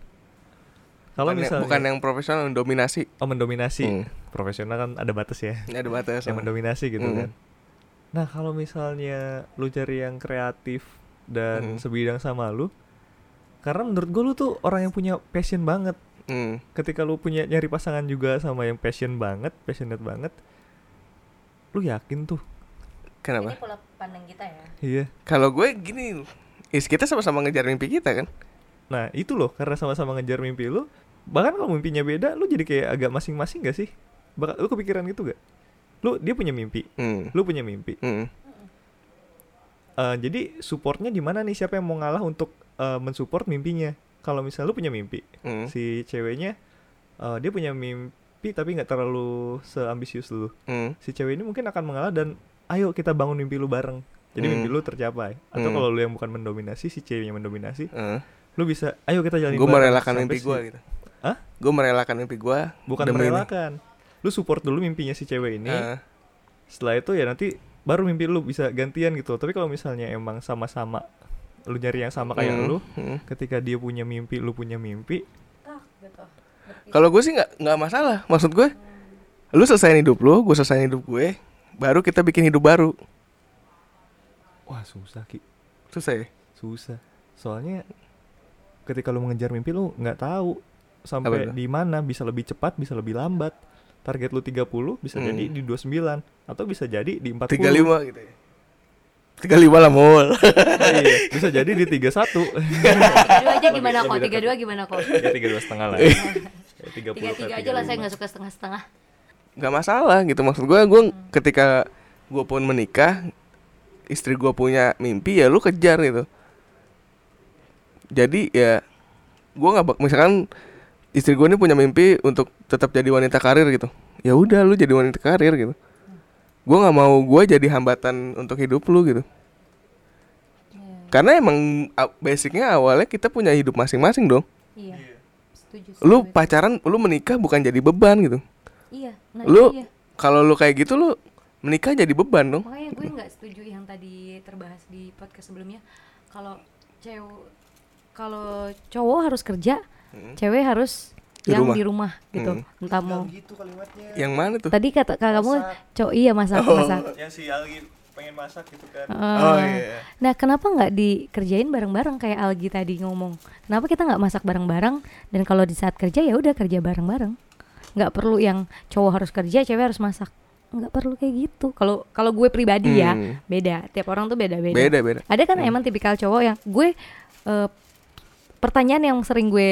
S3: Kalau
S2: bukan, yang-
S3: misalnya
S2: bukan yang profesional yang dominasi.
S3: oh mendominasi.
S2: Hmm.
S3: Profesional kan ada batas ya.
S2: Ini ada batas.
S3: yang mendominasi gitu
S2: Hmm.
S3: kan. Nah, kalau misalnya lu cari yang kreatif dan
S2: Hmm.
S3: sebidang sama lu, karena menurut gue lu tuh orang yang punya passion banget.
S2: Hmm.
S3: Ketika lu punya nyari pasangan juga sama yang passion banget, passionate banget, lu yakin tuh?
S2: Kenapa?
S4: ini pola pandang kita ya
S3: Iya.
S2: Kalau gue gini, is kita sama-sama ngejar mimpi kita kan.
S3: Nah, itu loh karena sama-sama ngejar mimpi lu. Bahkan kalau mimpinya beda, lu jadi kayak agak masing-masing gak sih? Bakal lu kepikiran gitu gak? Lu dia punya mimpi,
S2: Hmm.
S3: lu punya mimpi.
S2: Hmm.
S3: Eh, jadi supportnya di mana nih? Siapa yang mau ngalah untuk eh, mensupport mimpinya? Kalau misalnya lu punya mimpi,
S2: Hmm.
S3: si ceweknya eh, dia punya mimpi tapi nggak terlalu seambisius lu.
S2: Hmm.
S3: Si cewek ini mungkin akan mengalah dan ayo kita bangun mimpi lu bareng. Jadi
S2: Hmm.
S3: mimpi lu tercapai. Atau
S2: Hmm.
S3: kalau lu yang bukan mendominasi, si ceweknya mendominasi,
S2: Hmm.
S3: lu bisa ayo kita jalan
S2: Gue merelakan mimpi gue gitu.
S3: Hah?
S2: Gue merelakan mimpi gue.
S3: Bukan
S2: demi ini.
S3: merelakan. Lu support dulu mimpinya si cewek ini.
S2: Ah.
S3: Setelah itu ya nanti baru mimpi lu bisa gantian gitu. Tapi kalau misalnya emang sama-sama lu nyari yang sama kayak
S2: Hmm.
S3: lu,
S2: Hmm.
S3: ketika dia punya mimpi, lu punya mimpi,
S2: Kalau gue sih nggak nggak masalah. Maksud gue, lu selesaiin hidup lu, gue selesaiin hidup gue, baru kita bikin hidup baru.
S3: wah susah ki,
S2: Susah ya?
S3: susah. Soalnya ketika lu mengejar mimpi lu nggak tahu sampai di mana bisa lebih cepat, bisa lebih lambat. Target lu 30 bisa
S2: Hmm.
S3: jadi di 29 atau bisa jadi di 40.
S2: 35 gitu ya. 35 lah mul.
S3: iya, bisa jadi di 31.
S4: tiga dua aja gimana kok
S3: lebih
S4: tiga dua gimana kok
S3: ya 32 setengah lah. Ya, 30
S4: tiga tiga
S3: ke
S4: aja lah saya
S3: 35.
S4: nggak suka setengah setengah
S2: Gak masalah gitu maksud gue. Gue ketika gue pun menikah, istri gue punya mimpi ya lu kejar gitu. Jadi ya gue nggak misalkan istri gue ini punya mimpi untuk tetap jadi wanita karir gitu. Ya udah lu jadi wanita karir gitu. Gue nggak mau gue jadi hambatan untuk hidup lu gitu. Karena emang basicnya awalnya kita punya hidup masing-masing dong.
S4: iya setuju
S2: Lu pacaran, lu menikah bukan jadi beban gitu.
S4: iya nah
S2: lu
S4: iya
S2: kalau lu kayak gitu lu menikah jadi beban dong.
S4: makanya gue nggak setuju yang tadi terbahas di podcast sebelumnya kalau cewek kalau cowok harus kerja cewek harus
S2: Di
S4: yang
S2: rumah.
S4: di rumah gitu
S2: Hmm.
S4: entah mau
S2: Yang mana tuh?
S4: tadi kata kata kamu cowok iya masak masak
S3: Yang si Algi pengen masak gitu kan.
S4: Eh,
S2: Oh iya.
S4: Nah, kenapa nggak dikerjain bareng-bareng kayak Algi tadi ngomong? Kenapa kita nggak masak bareng-bareng dan kalau di saat kerja ya udah kerja bareng-bareng? Nggak perlu yang cowok harus kerja, cewek harus masak. Nggak perlu kayak gitu. Kalau kalau gue pribadi ya
S2: Hmm.
S4: beda. Tiap orang tuh beda-beda.
S2: Beda beda.
S4: Ada kan emang tipikal cowok yang gue eh, pertanyaan yang sering gue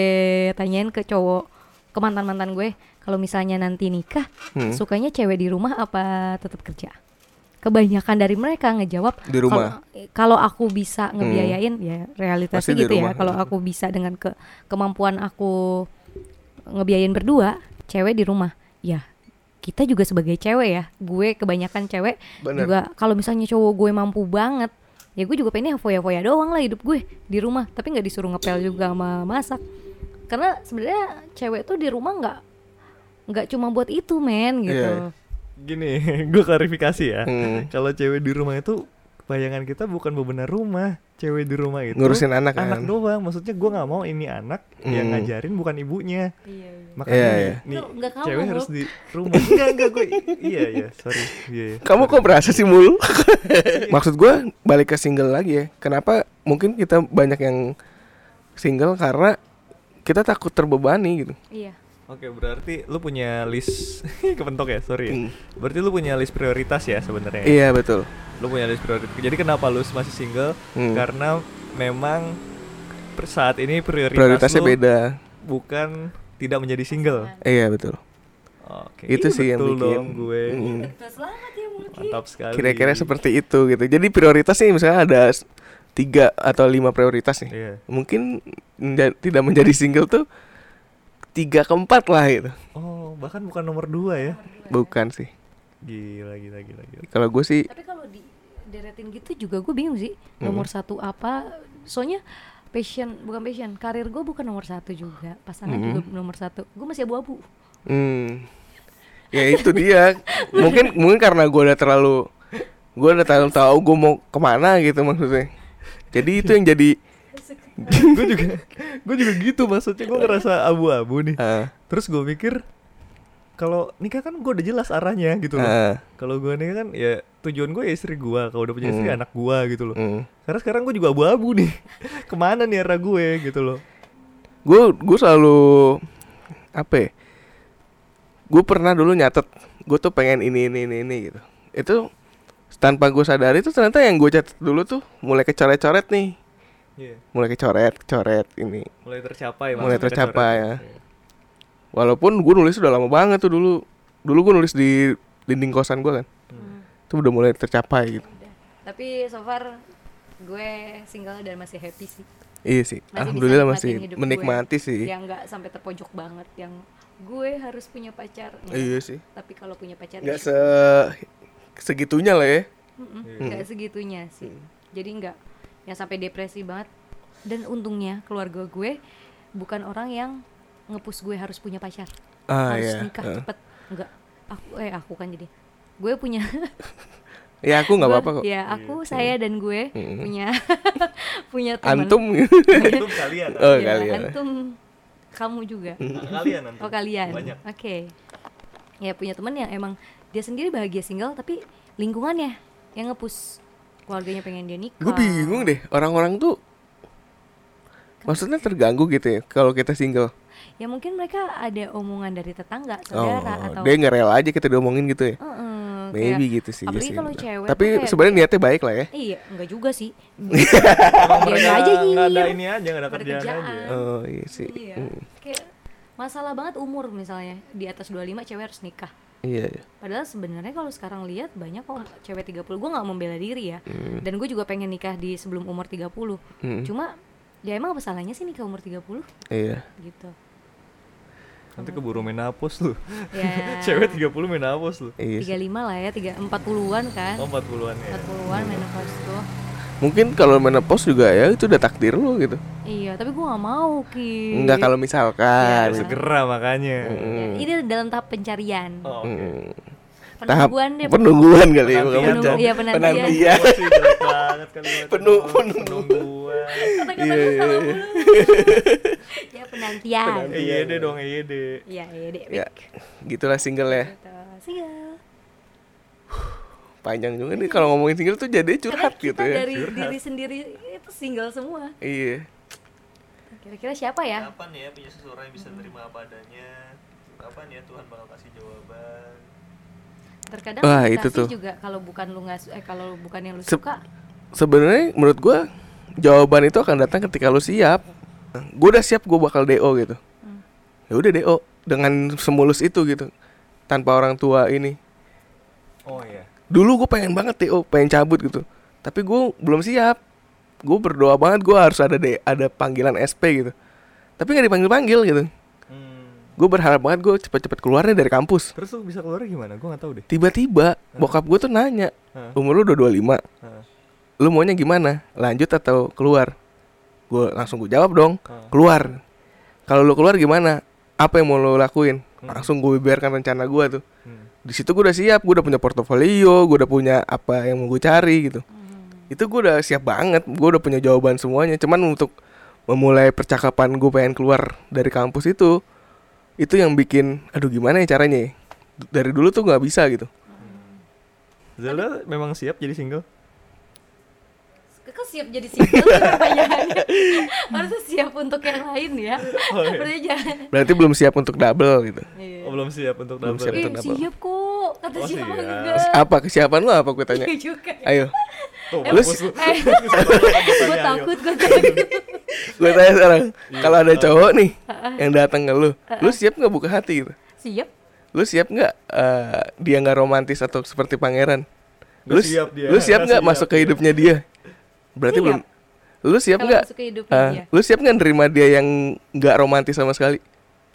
S4: tanyain ke cowok ke mantan mantan gue kalau misalnya nanti nikah
S2: Hmm.
S4: sukanya cewek di rumah apa tetap kerja kebanyakan dari mereka ngejawab
S2: Di rumah.
S4: "Kalau- kalau aku bisa ngebiayain ya realitasnya gitu ya kalau aku bisa dengan ke kemampuan aku ngebiayain berdua cewek di rumah ya kita juga sebagai cewek ya gue kebanyakan cewek
S2: Bener.
S4: juga kalau misalnya cowok gue mampu banget ya gue juga pengennya foya-foya doang lah hidup gue di rumah tapi nggak disuruh ngepel juga sama masak karena sebenarnya cewek tuh di rumah nggak nggak cuma buat itu men gitu
S2: Iya.
S3: Gini, gue klarifikasi ya.
S2: Hmm.
S3: Kalau cewek di rumah itu bayangan kita bukan bebenah rumah. Cewek di rumah itu
S2: Ngurusin anak
S3: Anak
S2: kan.
S3: doang. Maksudnya gue nggak mau ini anak yang
S2: Hmm.
S3: ngajarin bukan ibunya.
S4: iya, iya.
S3: Makanya
S2: Iya,
S3: nih,
S2: iya.
S3: nih,
S4: Lu kamu,
S3: cewek
S4: Mul.
S3: harus di rumah. enggak, enggak gue. Iya, iya, sorry. Iya. iya.
S2: Kamu kok berasa sih mulu? Maksud gue balik ke single lagi ya. Kenapa mungkin kita banyak yang single karena kita takut terbebani gitu.
S4: iya
S3: Oke, berarti lu punya list kepentok ya, sorry. ya.
S2: Hmm.
S3: Berarti lu punya list prioritas ya sebenarnya.
S2: Iya betul.
S3: Lu punya list prioritas. Jadi kenapa lu masih single?
S2: Hmm.
S3: Karena memang per saat ini prioritas
S2: Prioritasnya
S3: lu
S2: beda.
S3: bukan tidak menjadi single.
S2: Iya betul.
S3: Oke.
S2: Itu
S3: Ih,
S2: sih yang bikin.
S3: dong gue.
S2: Mm.
S4: Betul, selamat ya Mulki
S3: Mantap sekali.
S2: Kira-kira seperti itu gitu. Jadi prioritas nih misalnya ada tiga atau lima prioritas nih.
S3: Iya.
S2: Mungkin tidak menjadi single tuh tiga keempat lah gitu.
S3: Oh, bahkan bukan nomor dua ya.
S2: Bukan sih.
S3: Gila, gila, gila, gila.
S2: Kalau gue sih
S4: tapi kalau di deretin gitu juga gue bingung sih nomor satu apa soalnya passion bukan passion karir gue bukan nomor satu juga pasangan juga nomor satu gue masih abu-abu
S2: Hmm. Ya itu dia. mungkin mungkin karena gue udah terlalu gue udah terlalu tahu gue mau ke mana gitu maksudnya. Jadi itu yang jadi
S3: gue juga gue juga gitu maksudnya gue ngerasa abu-abu nih.
S2: ah,
S3: Terus gue mikir kalau nikah kan gue udah jelas arahnya gitu loh.
S2: ah,
S3: Kalau gue nikah kan ya tujuan gue ya istri gue. Kalau udah punya istri
S2: Hmm.
S3: anak gue gitu loh.
S2: hmm.
S3: Karena sekarang gue juga abu-abu nih. Ke mana nih arah gue gitu loh.
S2: Gue gue selalu apa? ya? Gue pernah dulu nyatet gue tuh pengen ini ini ini ini gitu. Itu tanpa gue sadari tuh ternyata yang gue catat dulu tuh mulai kecoret-coret nih.
S3: Iya.
S2: Mulai kecoret, coret ini.
S3: Mulai tercapai.
S2: Mulai tercapai, ya. Walaupun gue nulis udah lama banget tuh dulu. Dulu gue nulis di dinding kosan gue kan.
S3: Hmm.
S2: Itu udah mulai tercapai gitu.
S4: Udah. tapi so far gue single dan masih happy sih
S2: Iya sih.
S4: Masih
S2: Alhamdulillah masih
S4: hidup
S2: menikmati
S4: gue.
S2: sih.
S4: yang nggak sampai terpojok banget yang gue harus punya pacar Nggak.
S2: Iya sih.
S4: tapi kalau punya pacar
S2: Nggak
S4: ya
S2: se segitunya lah ya. Iya.
S4: nggak segitunya sih jadi nggak yang sampai depresi banget dan untungnya keluarga gue bukan orang yang ngepus gue harus punya pacar
S2: Ah
S4: harus
S2: iya.
S4: nikah
S2: Ah.
S4: cepet nggak aku eh aku kan jadi gue punya
S2: Ya aku nggak apa-apa kok.
S4: ya aku saya dan gue
S2: Mm-mm.
S4: punya punya teman
S2: Antum.
S3: Kalian.
S2: oh
S4: Ya,
S2: kalian.
S4: antum kamu juga
S3: kalian nanti.
S4: oh kalian
S3: Banyak.
S4: oke ya punya teman yang emang dia sendiri bahagia single tapi lingkungannya yang ngepus keluarganya pengen dia nikah
S2: Gue bingung deh orang-orang tuh. Maksudnya terganggu gitu ya kalau kita single.
S4: ya mungkin mereka ada omongan dari tetangga
S2: Oh,
S4: saudara atau
S2: dia nggak rela aja kita diomongin gitu ya.
S4: Heeh,
S2: Maybe
S4: kayak-
S2: gitu sih.
S4: apalagi
S2: Jessica.
S4: kalau cewek
S2: Tapi sebenarnya niatnya baik lah ya.
S4: iya enggak juga sih
S3: Emang
S4: Dia aja
S3: nggak ada
S4: nyinyir.
S3: ini aja, nggak ada kerjaan,
S4: kerjaan.
S3: aja.
S2: Oh iya sih.
S4: iya
S2: Hmm,
S4: kayak masalah banget umur misalnya di atas 25 cewek harus nikah
S2: Iya. iya.
S4: Padahal sebenarnya kalau sekarang lihat banyak kok cewek 30 Gue nggak membela diri ya
S2: Hmm.
S4: Dan gue juga pengen nikah di sebelum umur 30
S2: Hmm.
S4: Cuma ya emang apa salahnya sih nikah umur 30
S2: Iya.
S4: gitu
S3: Nanti keburu menapos lu.
S4: Ya
S3: Cewek 30 menapos lu.
S2: Iya. sih.
S4: 35 lah ya, 3, 40-an kan
S3: Oh 40-an ya.
S4: 40-an menopause tuh
S2: Mungkin kalau menopause juga ya itu udah takdir lu gitu.
S4: Iya tapi gue gak mau Ki
S2: Enggak kalau misalkan.
S4: Iya.
S3: Segera makanya.
S4: Ya,
S2: Hmm.
S4: Ini dalam tahap pencarian
S3: Oh, oke.
S2: Hmm. Tahap
S4: Penungguan deh
S2: penungguan kali ya bukan
S3: Penantian.
S4: Iya, penantian.
S2: penantian. Penuh-
S3: penungguan.
S4: Kata-kata
S2: Iya, iya, iya.
S4: Ya penantian
S3: EYD dong EYD.
S4: Iya iya deh
S2: Ya, gitulah single ya.
S4: Gitu. Single
S2: Panjang juga nih kalau ngomongin single tuh jadi curhat
S4: Karena
S2: gitu
S4: kita
S2: ya.
S4: dari diri sendiri itu single semua
S2: Iya.
S4: Kira-kira siapa ya?
S3: Kapan ya punya seseorang yang bisa nerima apa adanya? Kapan ya Tuhan bakal kasih jawaban?
S4: Terkadang
S2: Wah, itu tuh.
S4: juga kalau bukan lu nggak eh kalau bukan yang lu
S2: Sep-
S4: suka
S2: Sebenarnya menurut gua jawaban itu akan datang ketika lu siap. Gue udah siap gue bakal DO gitu.
S4: Hmm.
S2: Ya udah DO dengan semulus itu gitu. Tanpa orang tua ini.
S3: Oh iya.
S2: Dulu gue pengen banget DO, pengen cabut gitu. Tapi gue belum siap. Gue berdoa banget gue harus ada de- ada panggilan SP gitu. Tapi nggak dipanggil panggil gitu.
S3: Hmm.
S2: Gue berharap banget gue cepet-cepet keluarnya dari kampus.
S3: Terus lu bisa keluar gimana? Gue nggak tahu deh.
S2: Tiba-tiba bokap gue tuh nanya,
S3: Hah?
S2: umur lu udah 25
S3: Hah.
S2: Lu maunya gimana? Lanjut atau keluar? Gue langsung gue jawab dong, keluar Kalau lu keluar gimana? Apa yang mau lu lakuin?
S3: Hmm.
S2: Langsung gue biarkan rencana gue tuh
S3: Hmm.
S2: Di situ gue udah siap, gue udah punya portofolio, gue udah punya apa yang mau gue cari gitu. Itu gue udah siap banget, gue udah punya jawaban semuanya. Cuman untuk memulai percakapan gue pengen keluar dari kampus itu, itu yang bikin, aduh gimana ya caranya? ya? Dari dulu tuh nggak bisa gitu.
S3: Zelda memang siap jadi single?
S4: Kok siap jadi single sih pertanyaannya Harusnya siap untuk yang lain ya
S3: Oh, iya.
S4: Berarti jangan
S2: Berarti belum siap untuk double gitu.
S4: Iya.
S3: Oh belum siap untuk
S2: Belum
S3: double.
S2: siap
S4: Ih,
S2: untuk double.
S4: siap kok Kata
S3: Oh,
S4: siapa
S3: siap.
S4: enggak
S2: Apa kesiapan lu apa gue tanya?
S4: Iya juga ya.
S2: Ayo,
S3: Tuh,
S2: Lu
S3: mampus lu.
S4: Eh, gue takut, gue takut
S2: gue tanya sekarang.
S3: Iya.
S2: Kalau ada cowok nih yang datang ke lu, lu siap nggak buka hati gitu?
S4: Siap
S2: lu siap nggak eh, dia nggak romantis atau seperti pangeran lu
S3: siap dia,
S2: lu siap
S3: nggak siap
S2: masuk ke hidupnya dia berarti
S4: Siap.
S2: belum lu siap nggak
S4: dia.
S2: lu siap nggak nerima dia yang nggak romantis sama sekali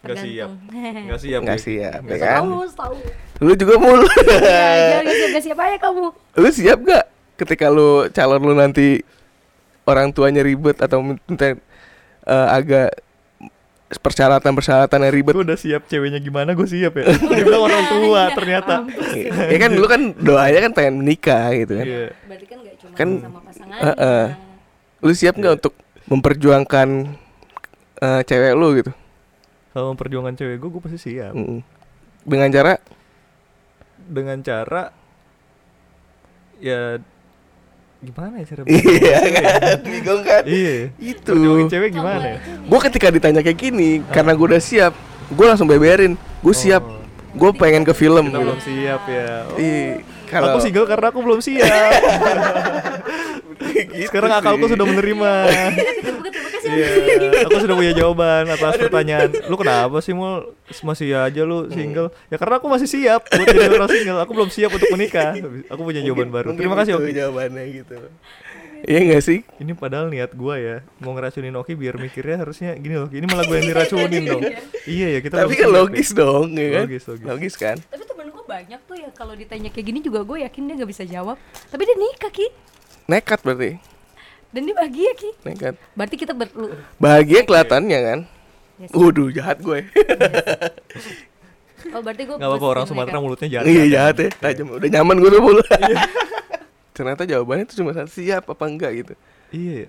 S3: Nggak siap. Nggak siap.
S2: nggak
S3: gue.
S2: siap ya
S3: Nggak
S2: kan
S4: harus tahu.
S2: lu juga mulu
S4: Ya, jangan nggak siap nggak siap aja kamu.
S2: lu siap gak ketika lu calon lu nanti orang tuanya ribet atau minta eh, agak persyaratan persyaratan yang ribet
S3: Gue udah siap ceweknya gimana gue siap ya. Dia bilang orang tua ternyata.
S2: ya kan lu kan doanya kan pengen menikah gitu kan
S3: Iya.
S4: Berarti kan nggak cuma
S2: Kan-
S4: sama pasangan.
S2: Eh, eh. lu siap nggak untuk memperjuangkan eh, cewek lu gitu
S3: Kalau memperjuangkan cewek gue, gue pasti siap.
S2: Mm-mm. dengan cara
S3: Dengan cara ya gimana ya cara
S2: iya
S3: berjuangin cewek?
S2: kan bingung kan
S3: Iya.
S2: itu
S3: cewek gimana ya?
S2: gue ketika ditanya kayak gini karena gue udah siap gue langsung beberin gue siap
S3: Oh.
S2: gue pengen ke film
S3: Kita
S2: gitu.
S3: belum siap ya. Oh.
S2: Ih, kalau
S3: Aku single karena aku belum siap. Sekarang akalku sudah menerima.
S4: Terima kasih.
S3: Iya, aku sudah punya jawaban atas pertanyaan. Lu kenapa sih mul masih aja lu single? Ya karena aku masih siap buat jadi orang single. Aku belum siap untuk menikah. Aku punya jawaban baru.
S2: Mungkin
S3: Terima kasih Oki.
S2: jawabannya gitu Iya gak sih?
S3: Ini padahal niat gua ya mau ngeracunin Oki biar mikirnya harusnya gini loh. Ini malah gue yang diracunin dong. Iya ya kita
S2: Tapi kan logis
S3: ya.
S2: dong, ya kan?
S3: Logis, logis.
S2: Logis kan?
S4: Tapi gue banyak tuh ya kalau ditanya kayak gini juga gue yakin dia nggak bisa jawab. Tapi dia nikah ki
S2: Nekat berarti,
S4: dan dia bahagia ki.
S2: nekat.
S4: Berarti kita berlu.
S2: Bahagia kelihatannya kan?
S4: Yes.
S2: Waduh, jahat gue.
S4: Oh berarti gue.
S3: Gak apa-apa orang Sumatera mulutnya jahat.
S2: Iya, jahat ya. Tajam. Udah nyaman gue tuh mulu. Ternyata jawabannya itu cuma siap apa enggak gitu.
S3: Iya. ya.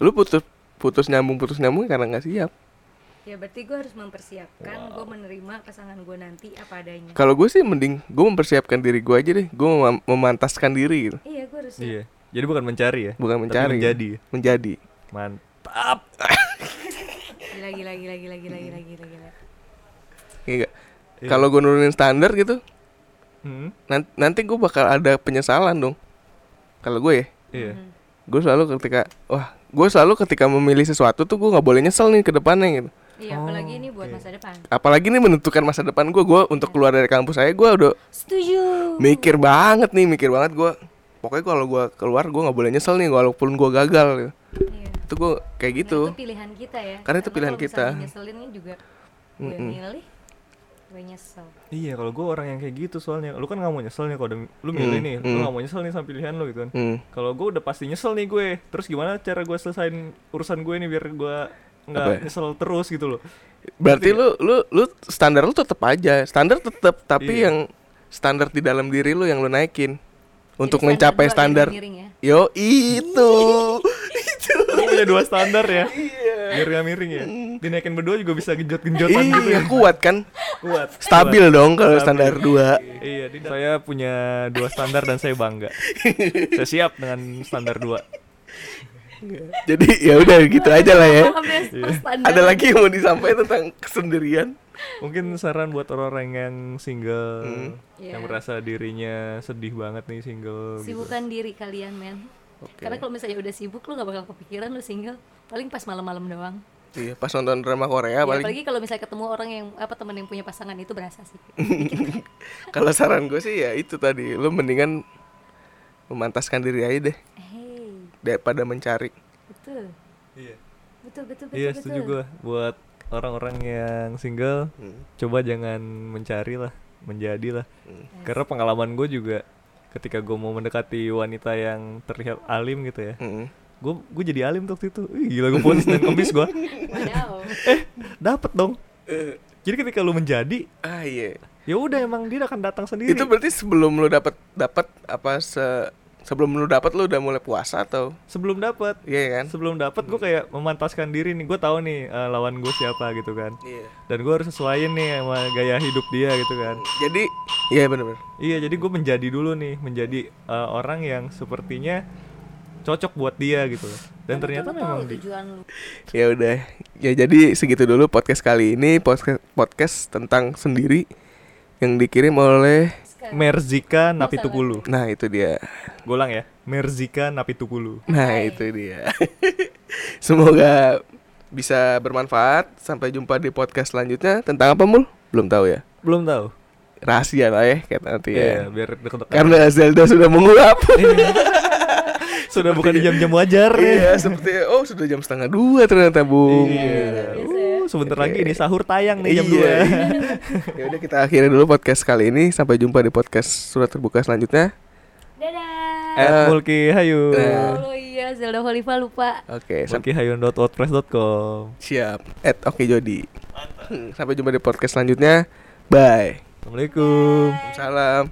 S2: Lu putus putus nyambung putus nyambung karena nggak siap.
S4: Ya berarti gue harus mempersiapkan gue menerima pasangan gue nanti apa adanya.
S2: Kalau gue sih mending gue mempersiapkan diri gue aja deh. Gue mem- memantaskan diri gitu.
S4: Iya gue harus.
S3: Iya. Jadi bukan mencari ya.
S2: Bukan
S3: tapi
S2: mencari.
S3: menjadi.
S2: Menjadi.
S3: Mantap.
S4: Gila gila gila gila gila gila gila gila.
S2: Iya?
S3: Iya.
S2: Kalau gue nurunin standar gitu,
S3: Hmm.
S2: nanti, nanti gue bakal ada penyesalan dong. Kalau gue ya,
S3: Iya.
S4: Hmm.
S2: gue selalu ketika wah, gue selalu ketika memilih sesuatu tuh gue nggak boleh nyesel nih ke depannya gitu.
S4: Iya
S3: Oh,
S4: apalagi ini buat
S3: oke.
S4: masa depan.
S2: Apalagi nih menentukan masa depan gue, gue untuk keluar dari kampus saya gue udah
S4: Setuju.
S2: mikir banget nih, mikir banget gue. Pokoknya kalau gue keluar gue nggak boleh nyesel nih, walaupun gue gagal. Gitu.
S4: Iya.
S2: Itu gue kayak
S4: Nah,
S2: gitu.
S4: itu pilihan kita ya.
S2: Karena itu pilihan kita.
S4: Nyeselinnya juga gue
S2: Mm-mm.
S4: milih, gue nyesel.
S3: Iya, kalau gue orang yang kayak gitu soalnya. Lu kan nggak mau nyesel nih kalau udah lu milih
S2: Hmm,
S3: nih, lu
S2: hmm.
S3: nggak mau nyesel nih sama pilihan lu gitu kan.
S2: Hmm.
S3: Kalau gue udah pasti nyesel nih gue. Terus gimana cara gue selesain urusan gue nih biar gue nggak
S2: ya?
S3: nyesel terus gitu loh.
S2: Berarti lu lu lu standar lu tetap aja, standar tetap, tapi
S3: Iya.
S2: yang standar di dalam diri lu yang lu naikin untuk
S4: Jadi
S2: mencapai standar.
S4: miring ya.
S2: Yo itu.
S3: Lu punya dua standar ya. Biar gak miring ya. Dinaikin berdua juga bisa genjot-genjotan gitu
S2: iya
S3: ya.
S2: kuat kan?
S3: Kuat.
S2: Stabil dong kalau standar dua.
S3: Iya, saya punya dua standar dan saya bangga. saya siap dengan standar dua.
S2: Jadi ya udah gitu aja lah ya.
S4: Ya,
S3: Iya.
S2: Ada lagi yang mau disampaikan tentang kesendirian?
S3: Mungkin saran buat orang-orang yang single,
S2: Hmm.
S3: yang
S4: Iya.
S3: merasa dirinya sedih banget nih single. gitu.
S4: Sibukkan diri kalian men.
S2: Oke.
S4: Karena kalau misalnya udah sibuk lu gak bakal kepikiran lu single. Paling pas malam-malam doang.
S2: Iya, pas nonton drama Korea
S4: Ya,
S2: paling.
S4: apalagi kalau misalnya ketemu orang yang apa temen yang punya pasangan itu berasa sih.
S2: Kalau saran gue sih ya itu tadi, lu mendingan memantaskan diri aja deh
S4: Hey,
S2: daripada mencari.
S4: betul.
S3: Iya.
S4: Betul betul betul.
S3: Iya,
S4: betul.
S3: setuju gua. Buat orang-orang yang single,
S2: Hmm.
S3: coba jangan mencari lah, menjadi lah.
S2: Hmm.
S3: Karena pengalaman gue juga ketika gue mau mendekati wanita yang terlihat alim gitu ya,
S2: Mm-mm.
S3: gue gue jadi alim waktu itu. Ih, gila gue ponis dan kemis gue.
S4: Wadaw.
S3: Dapet dong. Jadi ketika lu menjadi,
S2: Ah iya.
S3: ya udah emang dia akan datang sendiri.
S2: Itu berarti sebelum lu dapat dapat apa se sebelum lu dapat lu udah mulai puasa atau
S3: sebelum dapat.
S2: iya kan?
S3: Sebelum dapat gue kayak memantaskan diri nih. Gue tahu nih eh, lawan gue siapa gitu kan.
S2: Iya.
S3: Dan gue harus sesuaiin nih sama gaya hidup dia gitu kan.
S2: Jadi iya benar-benar.
S3: Iya, jadi gue menjadi dulu nih, menjadi eh, orang yang sepertinya cocok buat dia gitu. Dan
S4: Karena
S3: ternyata memang di.
S2: Ya udah. Ya jadi segitu dulu podcast kali ini podcast podcast tentang sendiri yang dikirim oleh.
S3: Merzika
S4: Masa
S3: Napitukulu.
S2: Nah, itu dia.
S3: Golang ya, Merzika Napitukulu.
S2: Nah,
S4: Hai.
S2: itu dia. Semoga bisa bermanfaat. Sampai jumpa di podcast selanjutnya. Tentang apa, Mul? Belum tahu ya.
S3: Belum tahu.
S2: rahasia lah ya kayak nanti
S3: Iya,
S2: ya.
S3: biar deket-deket.
S2: Karena Zelda sudah menguap.
S3: sudah bukan di jam-jam wajar
S2: iya,
S3: ya.
S2: seperti oh sudah jam setengah dua ternyata Bung.
S3: Iya.
S4: biasa ya.
S3: Uh, sebentar
S2: Oke.
S3: lagi nih sahur tayang nih jam
S2: Iya.
S3: 2.
S2: ya udah kita akhiri dulu podcast kali ini. Sampai jumpa di podcast surat terbuka selanjutnya.
S4: dadah
S3: At Mulki Hayu.
S4: oh iya Zelda Khalifa lupa
S2: Oke, sampai
S3: Mulkihayun.wordpress.com.
S2: siap. At Oke Jody. Hmm, Sampai jumpa di podcast selanjutnya. Bye.
S3: Assalamualaikum.
S2: Salam.